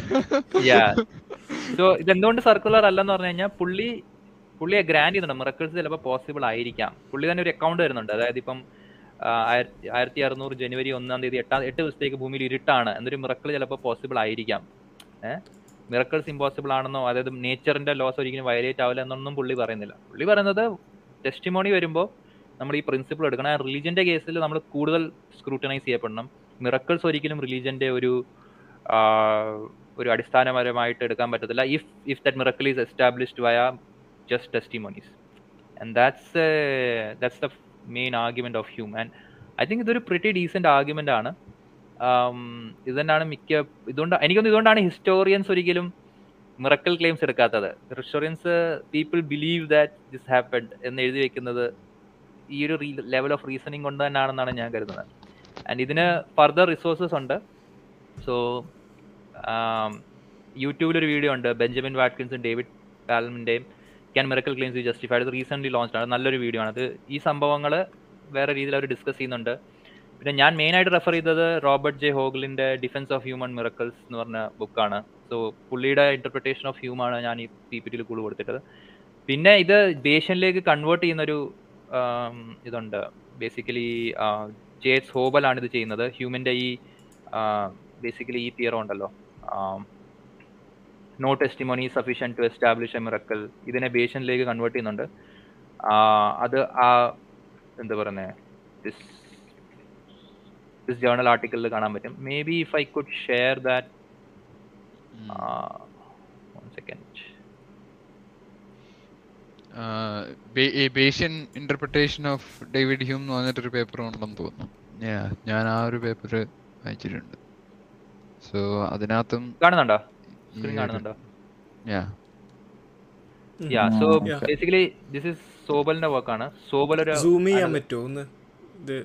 ഇതെന്തുകൊണ്ട് സർക്കുലർ അല്ലെന്ന് പറഞ്ഞു കഴിഞ്ഞാൽ പുള്ളി പുള്ളിയെ ഗ്രാൻഡ് ചെയ്യുന്നുണ്ട് മിറക്കിൾസ് ചിലപ്പോൾ പോസിബിൾ ആയിരിക്കാം. പുള്ളി തന്നെ ഒരു അക്കൗണ്ട് വരുന്നുണ്ട്. അതായത് ഇപ്പം ആയിരത്തി അറുന്നൂറ് ജനുവരി ഒന്നാം തീയതി എട്ടാം എട്ട് ദിവസത്തേക്ക് ഭൂമിയിൽ ഇരുട്ടാണ്. എന്നൊരു മിറക്കിൾ ചിലപ്പോൾ പോസിബിൾ ആയിരിക്കാം. ഏഹ് മിറക്കിൾസ് ഇമ്പോസിബിൾ ആണെന്നോ അതായത് നേച്ചറിന്റെ ലോസ് ഒരിക്കലും വയലേറ്റ് ആവില്ല എന്നൊന്നും പുള്ളി പറയുന്നില്ല. പുള്ളി പറയുന്നത് ടെസ്റ്റിമോണി വരുമ്പോൾ നമ്മൾ ഈ പ്രിൻസിപ്പിൾ എടുക്കണം. ആ റിലീജിയന്റെ കേസിൽ നമ്മൾ കൂടുതൽ സ്ക്രൂട്ടനൈസ് ചെയ്യപ്പെടണം. മിറക്കിൾസ് ഒരിക്കലും റിലീജിയന്റെ ഒരു ഒരു അടിസ്ഥാനപരമായിട്ട് എടുക്കാൻ പറ്റത്തില്ല. If if that miracle is established via just testimonies and that's that's the main argument of Hume and I think ഇതൊരു പ്രിറ്റി ഡീസെന്റ് ആർഗ്യുമെന്റ് ആണ്. ആം, ഇത് തന്നെയാണ് മിക്ക ഇതുകൊണ്ട് എനിക്കൊന്നും ഇതുകൊണ്ടാണ് ഹിസ്റ്റോറിയൻസ് ഒരിക്കലും മിറക്കൽ ക്ലെയിംസ് എടുക്കാത്തത്. Historians people believe that this happened എന്ന് എഴുതി വെക്കുന്നത് ഈ ഒരു ലെവൽ ഓഫ് റീസണിങ് കൊണ്ട് തന്നെയാണെന്നാണ് ഞാൻ കരുതുന്നത്. ആൻഡ് ഇതിന് ഫർദർ റിസോഴ്സസ് ഉണ്ട്. സോ യൂട്യൂബിലൊരു വീഡിയോ ഉണ്ട്. ബെഞ്ചമിൻ വാട്കിൻസും ഡേവിഡ് പാലമിന്റെയും ക്യാൻ മിറക്കൽ ക്ലെയിംസ് ജസ്റ്റിഫൈഡ് ഇത് റീസെന്റ്ലി ലോഞ്ച് ആണ്. നല്ലൊരു വീഡിയോ ആണ്. അത് ഈ സംഭവങ്ങൾ വേറെ രീതിയിൽ അവർ ഡിസ്കസ് ചെയ്യുന്നുണ്ട്. പിന്നെ ഞാൻ മെയിൻ ആയിട്ട് റെഫർ ചെയ്തത് Robert J ഹോഗലിന്റെ defence of Hume on miracles എന്ന് പറഞ്ഞ ബുക്കാണ് സോ പുള്ളിയുടെ ഇന്റർപ്രിട്ടേഷൻ ഓഫ് ഹ്യൂമൻ ആണ് ഞാൻ ഈ പി പി ടിയിൽ കൂടുതൽ കൊടുത്തിട്ടത്. പിന്നെ ഇത് ദേഷ്യനിലേക്ക് കൺവേർട്ട് ചെയ്യുന്നൊരു ഇതുണ്ട്. ബേസിക്കലി ജേറ്റ്സ് ഹോബലാണ് ഇത് ചെയ്യുന്നത്. ഹ്യൂമന്റെ ഈ ബേസിക്കലി ഈ തിയറം ഉണ്ടല്ലോ. No testimony sufficient to establish a miracle ഇതിനെ ബേഷ്യനിലേക്ക് കൺവേർട്ട് ചെയ്യുന്നുണ്ട്. അത് ആ എന്താ പറയുന്നത് ദിസ് ദിസ് ജേണൽ ആർട്ടിക്കിളിൽ കാണാൻ പറ്റും. Maybe if I could share that one second Bayesian interpretation of David Hume എന്ന് പറഞ്ഞിട്ടൊരു പേപ്പർ ഉണ്ടെന്ന് തോന്നുന്നു. ഞാൻ ആ ഒരു പേപ്പർ വായിച്ചിട്ടുണ്ട് സോ അതിനകത്തും കാണുന്നുണ്ടോ? സ്ക്രീൻ കാണുന്നുണ്ടോ. Yeah so. Basically this is സോബലിന്റെ ആണ്. സോബൽ ഒരു സൂം ചെയ്യാൻ പറ്റുമോ? ഒന്ന് ഇത്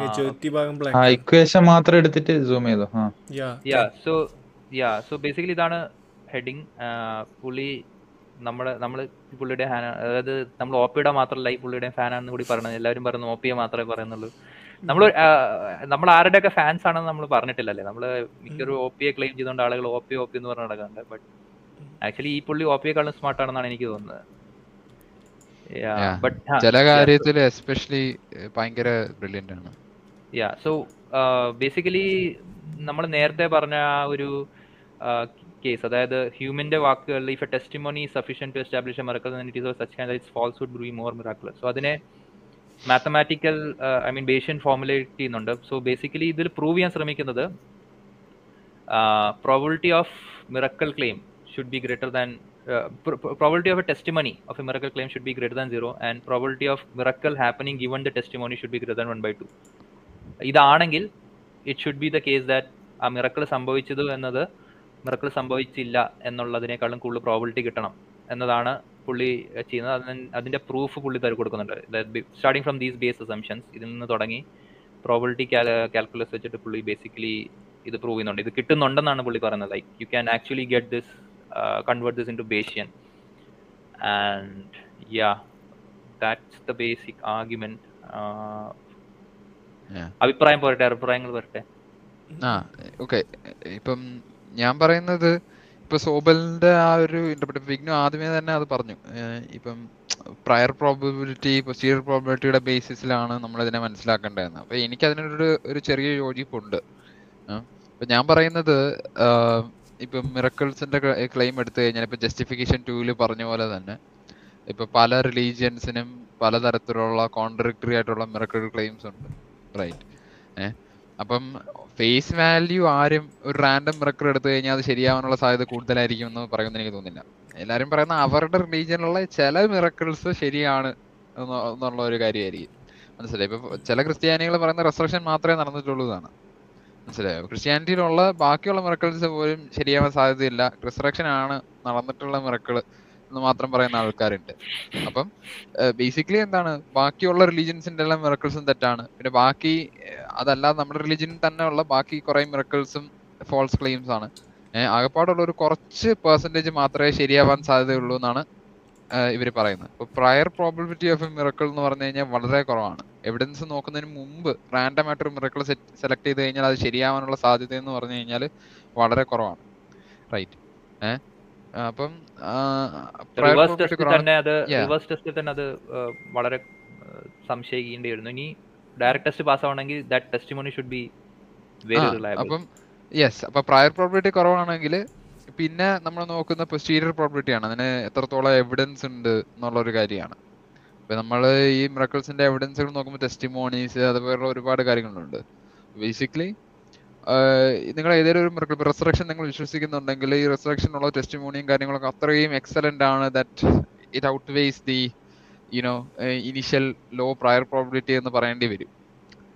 മെജോറിറ്റി ഭാഗം ആ ഇക്വേഷൻ മാത്രം എടുത്തിട്ട് സൂം ചെയ്തോ? ആ. Yeah yeah so yeah so basically ഇതാണ് ഹെഡിങ് പുള്ളി നമ്മൾ നമ്മൾ പുള്ളിയുടെ ഹാൻ അതായത് നമ്മൾ ഓപ്പിയുടെ മാത്രമല്ല ഈ പുള്ളിയുടെ ഫാനാണെന്ന് കൂടി പറയുന്നത്. എല്ലാവരും പറയുന്നത് ഓപ്പിയെ മാത്രമേ പറയുന്നുള്ളൂ. നമ്മൾ നമ്മൾ ആരുടെയൊക്കെ ഫാൻസ് ആണെന്ന് നമ്മൾ പറഞ്ഞിട്ടില്ലല്ലേ? നമ്മൾ മിക്കൊരു ഒ പിയെ ക്ലെയിം ചെയ്തുകൊണ്ട് ആളുകൾ ഒ പി ഒ പി എന്ന് പറഞ്ഞ് നടക്കുന്നുണ്ട് ബട്ട് ആക്ച്വലി ഈ പുള്ളി ഒ പിയെക്കാളും സ്മാർട്ട് ആണെന്നാണ് എനിക്ക് തോന്നുന്നത്. ചില കാര്യത്തിൽ എസ്പെഷ്യലി ഭയങ്കര ബ്രില്യന്റ് ആണ്. യാ സോ ബേസിക്കലി നമ്മൾ നേരത്തെ പറഞ്ഞ ആ ഒരു കേസ് അതായത് ഹ്യൂമന്റെ വാക്കുകളിൽ if a testimony sufficient to establish a it is such kind its falsehood brew more miraculous so അതിനെ mathematical I mean Bayesian formulate ചെയ്യുന്നുണ്ട്. സോ ബേസിക്കലി ഇതിൽ പ്രൂവ് ചെയ്യാൻ ശ്രമിക്കുന്നത് probability of miracle claim should be greater than probability of a testimony of a miracle claim should be greater than zero and probability of miracle happening given the testimony should be greater than one by two ഇതാണെങ്കിൽ it should be the case that ആ miracle സംഭവിച്ചത് എന്നത് miracle സംഭവിച്ചില്ല എന്നുള്ളതിനേക്കാളും കൂടുതൽ probability കിട്ടണം എന്നതാണ് പുള്ളി ചെയ്യുന്നത് അതിന് അതിന്റെ പ്രൂഫ് പുള്ളി തരും കൊടുക്കുന്നുണ്ട്. Starting from these base assumptions ഇതിൽ നിന്ന് തുടങ്ങി പ്രോബിലിറ്റി കാൽക്കുലസ് വെച്ചിട്ട് പുള്ളി ബേസിക്കലി ഇത് പ്രൂവ് ചെയ്യുന്നുണ്ട്. ഇത് കിട്ടുന്നുണ്ടെന്നാണ് പുള്ളി പറയുന്നത്. Like you can actually get this convert this into Bayesian and yeah that's the basic argument. അഭിപ്രായം പോരട്ടെ അഭിപ്രായങ്ങൾ വരട്ടെ ആ ഓക്കെ ഇപ്പം ഞാൻ പറയുന്നത് ഇപ്പൊ സോബലിന്റെ ആ ഒരു ഇന്റർപ്രിറ്റ് വിഗ്നു ആദ്യമേ തന്നെ അത് പറഞ്ഞു. ഇപ്പം പ്രയർ പ്രോബിലിറ്റി പ്രൊസീജിയർ പ്രോബിലിറ്റിയുടെ ബേസിസിലാണ് നമ്മൾ ഇതിനെ മനസ്സിലാക്കേണ്ടതെന്ന്. അപ്പൊ എനിക്ക് അതിനൊരു ഒരു ചെറിയ യോജിപ്പുണ്ട്. അപ്പൊ ഞാൻ പറയുന്നത് ഇപ്പം മിറക്കിൾസിന്റെ ക്ലെയിം എടുത്തു കഴിഞ്ഞാൽ ഇപ്പൊ ജസ്റ്റിഫിക്കേഷൻ ടൂവിൽ പറഞ്ഞ പോലെ തന്നെ ഇപ്പൊ പല റിലീജിയൻസിനും പലതരത്തിലുള്ള കോൺട്രഡിക്ടറി ആയിട്ടുള്ള മിറക്കിൾ ക്ലെയിംസ് ഉണ്ട്. റൈറ്റ് ഏഹ് അപ്പം ഫേസ് വാല്യൂ ആരും ഒരു റാൻഡം റെക്കോർഡ് എടുത്തു കഴിഞ്ഞാൽ അത് ശരിയാവാനുള്ള സാധ്യത കൂടുതലായിരിക്കും എന്ന് പറയുമെന്ന് എനിക്ക് തോന്നുന്നില്ല. എല്ലാരും പറയുന്ന അവരുടെ റിലീജിയനിലുള്ള ചില മിറക്കിൾസ് ശരിയാണ് എന്നുള്ള ഒരു കാര്യമായിരിക്കും. മനസ്സിലായി? ഇപ്പൊ ചില ക്രിസ്ത്യാനികൾ പറയുന്ന റെസ്ട്രക്ഷൻ മാത്രമേ നടന്നിട്ടുള്ളൂ എന്നാണ്. മനസ്സിലായോ? ക്രിസ്ത്യാനിറ്റിയിലുള്ള ബാക്കിയുള്ള മിറക്കിൾസ് പോലും ശരിയാവാൻ സാധ്യതയില്ല. റിസറക്ഷൻ ആണ് നടന്നിട്ടുള്ള മിറക്കിൾ എന്ന് മാത്രം പറയുന്ന ആൾക്കാരുണ്ട്. അപ്പം ബേസിക്കലി എന്താണ്? ബാക്കിയുള്ള റിലീജിയൻസിന്റെ എല്ലാം മിറക്കിൾസും തെറ്റാണ്. പിന്നെ ബാക്കി അതല്ലാതെ നമ്മുടെ റിലീജിയൻ തന്നെ ഉള്ള ബാക്കി കുറെ മിറക്കിൾസും ഫോൾസ് ക്ലെയിംസ് ആണ്. ആകെപ്പാടുള്ള ഒരു കുറച്ച് പെർസെന്റേജ് മാത്രമേ ശരിയാവാൻ സാധ്യതയുള്ളൂ എന്നാണ് ഇവർ പറയുന്നത്. ഇപ്പോൾ പ്രയർ പ്രോബിലിറ്റി ഓഫ് മിറക്കിൾ എന്ന് പറഞ്ഞു കഴിഞ്ഞാൽ വളരെ കുറവാണ്. എവിഡൻസ് നോക്കുന്നതിന് മുമ്പ് റാൻഡം ആയിട്ട് ഒരു മിറക്കിൾ സെലക്ട് ചെയ്ത് കഴിഞ്ഞാൽ അത് ശരിയാവാനുള്ള സാധ്യത എന്ന് പറഞ്ഞു കഴിഞ്ഞാൽ വളരെ കുറവാണ്. റൈറ്റ് ഏഹ് അപ്പം റിവേഴ്സ് ടെസ്റ്റിൽ തന്നെ അത് റിവേഴ്സ് ടെസ്റ്റിൽ തന്നെ അത് വളരെ ആ, സംശയിക്കേണ്ടി വരുന്നു ഇനി ഡയറക്റ്റ് ടെസ്റ്റ് പാസ് ആവണമെങ്കിൽ that testimony should be very reliable അപ്പം യെസ് അപ്പൊ പ്രയർ പ്രോബിലിറ്റി കുറവാണെങ്കിൽ പിന്നെ നമ്മൾ നോക്കുന്ന പൊസ്റ്റീരിയർ പ്രോബിലിറ്റി ആണ്. അതിന് എത്രത്തോളം എവിഡൻസ് ഉണ്ട് എന്നുള്ള ഒരു കാര്യമാണ്. ഇപ്പൊ നമ്മൾ ഈ മിറക്കിൾസിന്റെ എവിഡൻസുകൾ നോക്കുമ്പോൾ ടെസ്റ്റിമോണീസ് അതുപോലുള്ള ഒരുപാട് കാര്യങ്ങളുണ്ട്. ബേസിക്കലി നിങ്ങൾ ഏതെങ്കിലും ഒരു റെസറക്ഷൻ നിങ്ങൾ വിശ്വസിക്കുന്നുണ്ടെങ്കിൽ ഈ റിസറക്ഷൻ ഉള്ള ടെസ്റ്റിമോണിയും കാര്യങ്ങളൊക്കെ അത്രയും എക്സലന്റ് ആണ് that it outweighs the you know initial low prior probability എന്ന് പറയേണ്ടി വരും.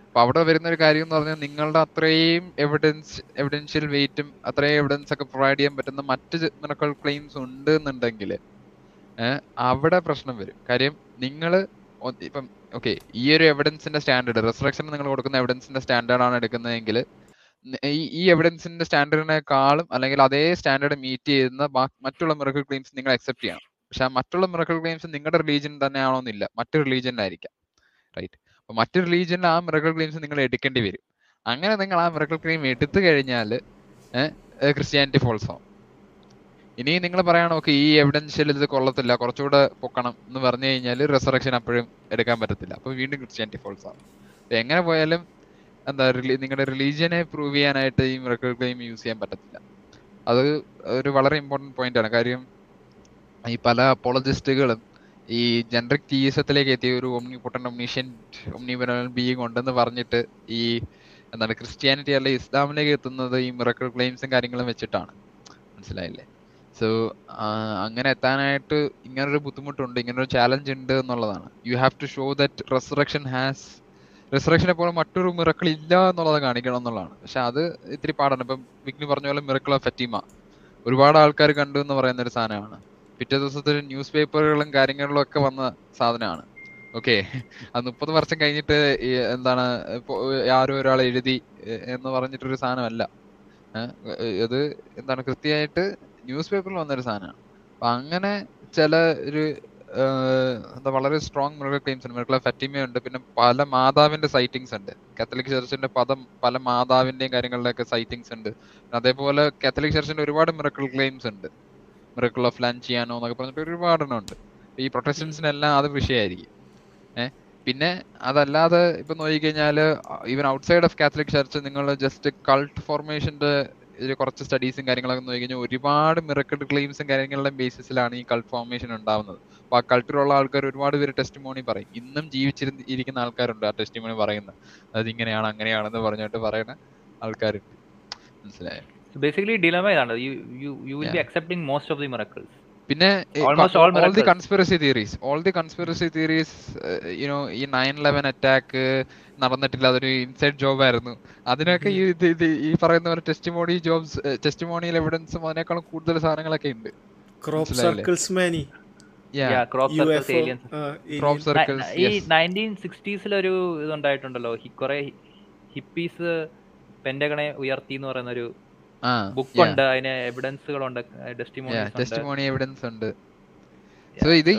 അപ്പൊ അവിടെ വരുന്ന ഒരു കാര്യം എന്ന് പറഞ്ഞാൽ നിങ്ങളുടെ അത്രയും എവിഡൻസ് എവിഡൻഷ്യൽ വെയിറ്റും അത്രയും എവിഡൻസ് ഒക്കെ പ്രൊവൈഡ് ചെയ്യാൻ പറ്റുന്ന മറ്റ് മെഡിക്കൽ ക്ലെയിംസ് ഉണ്ട് എന്നുണ്ടെങ്കിൽ അവിടെ പ്രശ്നം വരും. കാര്യം നിങ്ങൾ ഇപ്പം ഓക്കെ ഈ ഒരു എവിഡൻസിന്റെ സ്റ്റാൻഡേർഡ് റെസ്ട്രക്ഷൻ നിങ്ങൾ കൊടുക്കുന്ന എവിഡൻസിന്റെ സ്റ്റാൻഡേർഡ് ആണ് എടുക്കുന്നതെങ്കിൽ ഈ എവിഡൻസിന്റെ സ്റ്റാൻഡേർഡിനെക്കാളും അല്ലെങ്കിൽ അതേ സ്റ്റാൻഡേർഡ് മീറ്റ് ചെയ്യുന്ന മറ്റുള്ള മിറക്കിൾ ക്ലെയിംസ് നിങ്ങൾ അക്സെപ്റ്റ് ചെയ്യണം. പക്ഷെ മറ്റുള്ള മിറക്കിൾ ക്ലെയിംസ് നിങ്ങളുടെ റിലീജിയൻ തന്നെ ആണോന്നില്ല മറ്റു റിലീജിയനിലായിരിക്കാം റൈറ്റ് അപ്പൊ മറ്റു റിലീജിയനിൽ ആ മിറക്കിൾ ക്ലെയിംസ് നിങ്ങൾ എടുക്കേണ്ടി വരും. അങ്ങനെ നിങ്ങൾ ആ മിറക്കിൾ ക്ലെയിം എടുത്തു കഴിഞ്ഞാൽ ക്രിസ്ത്യാനിറ്റി ഫോൾസ് ആവും. ഇനി നിങ്ങൾ പറയണം ഓക്കെ ഈ എവിഡൻഷ്യൽ ഇത് കൊള്ളത്തില്ല. കുറച്ചുകൂടെ പൊക്കണം. എന്ന് പറഞ്ഞു കഴിഞ്ഞാൽ റെസറക്ഷൻ അപ്പോഴും എടുക്കാൻ പറ്റത്തില്ല. അപ്പൊ വീണ്ടും ക്രിസ്ത്യാനിറ്റി ഫോൾസ് ആവും. എങ്ങനെ പോയാലും എന്താ നിങ്ങളുടെ റിലീജിയനെ പ്രൂവ് ചെയ്യാനായിട്ട് ഈ മിറക്കിൾ ക്ലെയിം യൂസ് ചെയ്യാൻ പറ്റത്തില്ല. അത് ഒരു വളരെ ഇമ്പോർട്ടന്റ് പോയിന്റ് ആണ്. കാര്യം ഈ പല അപ്പോളജിസ്റ്റുകളും ഈ ജനറിക് തീസത്തിലേക്ക് എത്തിയ ഒരു ഒമ്നി പൊട്ടൻ ഒമ്നീഷ്യൻ ഒമ്നിബനൽ ബീങ് ഉണ്ടെന്ന് പറഞ്ഞിട്ട് ഈ എന്താണ് ക്രിസ്ത്യാനിറ്റി അല്ലെ ഇസ്ലാമിലേക്ക് എത്തുന്നത് ഈ മിറക്കിൾ ക്ലെയിംസും കാര്യങ്ങളും വെച്ചിട്ടാണ്. മനസ്സിലായില്ലേ? സോ അങ്ങനെ എത്താനായിട്ട് ഇങ്ങനൊരു ബുദ്ധിമുട്ടുണ്ട് ഇങ്ങനൊരു ചാലഞ്ച് ഉണ്ട് എന്നുള്ളതാണ്. You have to show that resurrection has റിസറക്ഷനെ പോലെ മറ്റൊരു മിറക്കിൾ ഇല്ല എന്നുള്ളത് കാണിക്കണം എന്നുള്ളതാണ്. പക്ഷെ അത് ഇത്തിരി പാടാണ്. ഇപ്പം വിഗ്നി പറഞ്ഞ പോലെ മിറക്കിൾ ഓഫ് ഫറ്റീമ ഒരുപാട് ആൾക്കാർ കണ്ടു എന്ന് പറയുന്ന ഒരു സാധനമാണ്. പിറ്റേ ദിവസത്തിൽ ന്യൂസ് പേപ്പറുകളും കാര്യങ്ങളിലും ഒക്കെ വന്ന സാധനമാണ്. ഓക്കെ അത് മുപ്പത് വർഷം കഴിഞ്ഞിട്ട് എന്താണ് ആരോ ഒരാൾ എഴുതി എന്ന് പറഞ്ഞിട്ടൊരു സാധനമല്ല. ഇത് എന്താണ് കൃത്യമായിട്ട് ന്യൂസ് പേപ്പറിൽ വന്നൊരു സാധനമാണ്. അപ്പൊ അങ്ങനെ ചില ഒരു എന്താ വളരെ സ്ട്രോങ് മിറക്കൽ ക്ലെയിംസ് ഉണ്ട് മിറക്കൽ ഫറ്റിമ ഉണ്ട് പിന്നെ പല മാതാവിന്റെ സൈറ്റിങ്സ് ഉണ്ട്. കാത്തലിക് ചർച്ചിന്റെ പദം പല മാതാവിന്റെയും കാര്യങ്ങളിലൊക്കെ സൈറ്റിങ്സ് ഉണ്ട്. അതേപോലെ കാത്തലിക് ചർച്ചിന്റെ ഒരുപാട് മിറക്കിൾ ക്ലെയിംസ് ഉണ്ട്. മിറക്കിൾ ഓഫ് ലാൻചിയാനോ എന്നൊക്കെ പറഞ്ഞിട്ട് ഒരുപാടെണ്ണം ഉണ്ട്. ഈ പ്രൊട്ടസ്റ്റൻസിനെല്ലാം അത് വിഷയമായിരിക്കും. ഏഹ് പിന്നെ അതല്ലാതെ ഇപ്പൊ നോക്കിക്കഴിഞ്ഞാൽ even outside of Catholic church നിങ്ങൾ ജസ്റ്റ് കൾട്ട് ഫോർമേഷന്റെ ഇതിൽ കുറച്ച് സ്റ്റഡീസും കാര്യങ്ങളൊക്കെ നോക്കി കഴിഞ്ഞാൽ ഒരുപാട് മിറക്കിൾ ക്ലെയിംസും കാര്യങ്ങളുടെ ബേസിസിലാണ് ഈ കൾട്ട് ഫോർമേഷൻ ഉണ്ടാവുന്നത്. അപ്പോൾ ആ കൾട്ടിലുള്ള ആൾക്കാർ ഒരുപാട് പേര് ടെസ്റ്റിമോണി പറയും. ഇന്നും ജീവിച്ചിരുന്ന് ഇരിക്കുന്ന ആൾക്കാരുണ്ട് ആ ടെസ്റ്റിമോണി പറയുന്നത് അത് ഇങ്ങനെയാണ് അങ്ങനെയാണെന്ന് പറഞ്ഞിട്ട് പറയുന്ന ആൾക്കാരുണ്ട്. മനസ്സിലായോ? ബേസിക്കലി ഡിലമ ഇതാണ്. You you you will be. Accepting most of the miracles പിന്നെ all all the. Conspiracy theories all the conspiracy theories you know ഈ നയൻ ലെവൻ അറ്റാക്ക് നടന്നിട്ടില്ല. അതൊരു ഇൻസൈഡ് ജോബ് ആയിരുന്നു. അതിനൊക്കെ ഈ ഇത് ഇത് ഈ പറയുന്ന പോലെ ടെസ്റ്റിമോണി ജോബ്സ് ടെസ്റ്റിമോണിയൽ എവിഡൻസും അതിനേക്കാളും കൂടുതൽ സാധനങ്ങളൊക്കെ ഉണ്ട്. Crop circles Manny crop circles F aliens circles ഈ നയന്റീൻ സിക്സ്റ്റീസിലൊരു ഇതുണ്ടായിട്ടുണ്ടല്ലോ. ഹി- കുറെ ഹിപ്പീസ് ഉയർത്തി എന്ന് പറയുന്ന ഒരു ആ ബുക്ക് ഉണ്ട്. അതിന് എവിഡൻസുകളുണ്ട് ഉണ്ട്. ടെസ്റ്റിമോണി എവിഡൻസ് ഉണ്ട്. സോ ഇത്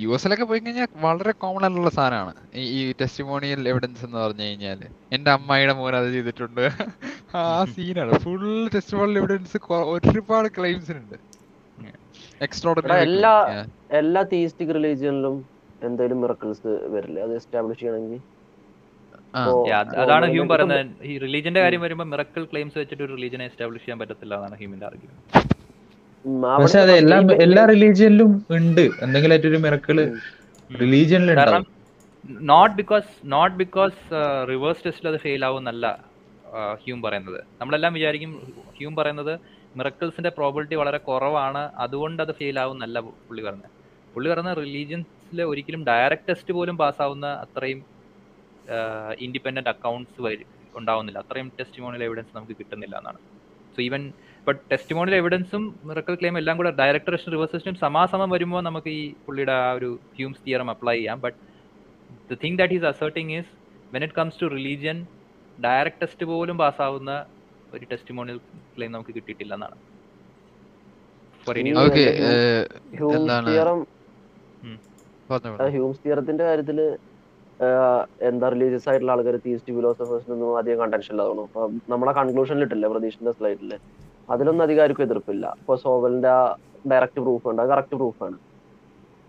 യു എസിലൊക്കെ പോയി കഴിഞ്ഞാൽ വളരെ കോമൺ ആയിട്ടുള്ള സാധനമാണ്. ഈ ടെസ്റ്റിമോണിയൽ എവിഡൻസ് എന്ന് പറഞ്ഞു കഴിഞ്ഞാൽ എന്റെ അമ്മായിയുടെ മോൻ അത് ചെയ്തിട്ടുണ്ട്. ആ സീനാണ് ഫുൾ ടെസ്റ്റിമോണിയൽ എവിഡൻസ് ഒരുപാട് ക്ലെയിംസിനുണ്ട് എല്ലാ എല്ലാ തീസ്റ്റിക് റിലീജിയനിലും എന്തെങ്കിലും മിറക്കിൾസ് വരില്ലേ? അത് എസ്റ്റാബ്ലിഷ് ചെയ്യണമെങ്കിൽ അതാണ് ഹ്യൂം പറയുന്നത്. ഈ റിലീജിയന്റെ കാര്യം വരുമ്പോൾ മിറക്കിൾ ക്ലെയിംസ് വെച്ചിട്ട് ഒരു റിലീജിയനെ എസ്റ്റാബ്ലിഷ് ചെയ്യാൻ പറ്റത്തില്ല എന്നാണ് ഹ്യൂമിന്റെ ആർഗ്യുമെന്റ് പക്ഷെ അത് എല്ലാ എല്ലാ റിലീജിയനിലും ഉണ്ട്. എന്തെങ്കിലും ആയിട്ടൊരു മിറക്കിൾ റിലീജിയനിൽ കാരണം not because not because reverse ടെസ്റ്റിൽ അത് ഫെയിൽ ആവുമെന്നല്ല ഹ്യൂം പറയുന്നത്. നമ്മളെല്ലാം വിചാരിക്കും ഹ്യൂം പറയുന്നത് മിറക്കിൾസിന്റെ പ്രോബിലിറ്റി വളരെ കുറവാണ് അതുകൊണ്ട് അത് ഫെയിൽ ആവുമെന്നല്ല പുള്ളി പറഞ്ഞത് പുള്ളി പറഞ്ഞ റിലീജിയൻസിൽ ഒരിക്കലും ഡയറക്റ്റ് ടെസ്റ്റ് പോലും പാസ്സാവുന്ന അത്രയും ഇൻഡിപെൻഡന്റ് അക്കൗണ്ട്സ് ഉണ്ടാവുന്നില്ല. അത്രയും ടെസ്റ്റിമോണിയൽ എവിഡൻസ് നമുക്ക് കിട്ടുന്നില്ല എന്നാണ്. സോ ഈവൻ ഇപ്പൊ ടെസ്റ്റിമോണിയൽ എവിഡൻസും മിറക്കൽ ക്ലെയിം എല്ലാം കൂടെ ഡയറക്ടർ ടെസ്റ്റും റിവേഴ്സ് ടെസ്റ്റും സമാസമം വരുമ്പോൾ നമുക്ക് ഈ പുള്ളിയുടെ ആ ഒരു ഹ്യൂംസ് തിയറം അപ്ലൈ ചെയ്യാം. But the thing that is asserting is when it comes to religion direct test പോലും പാസ്സാവുന്ന ഒരു ടെസ്റ്റിമോണിയൽ ക്ലെയിം നമുക്ക് കിട്ടിയിട്ടില്ല എന്നാണ് ഹ്യൂംസ് തിയറത്തിന്റെ കാര്യത്തിൽ എന്താ റിലീജിയസ് ആയിട്ടുള്ള ആൾക്കാർ തീസ്റ്റ് ഫിലോസഫേഴ്സിനൊന്നും അധികം കണ്ടൻഷൻ ഇല്ലാതാണ് അപ്പൊ നമ്മളെ കൺക്ലൂഷനിൽ ഇട്ടില്ലേ പ്രതീക്ഷിന്റെ സ്ലൈഡിൽ അതിലൊന്നും അധികാരിക്കും എതിർപ്പില്ല. ഇപ്പൊ സോവലിന്റെ ഡയറക്റ്റ് പ്രൂഫ് ഉണ്ട്. അത് കറക്റ്റ് പ്രൂഫാണ്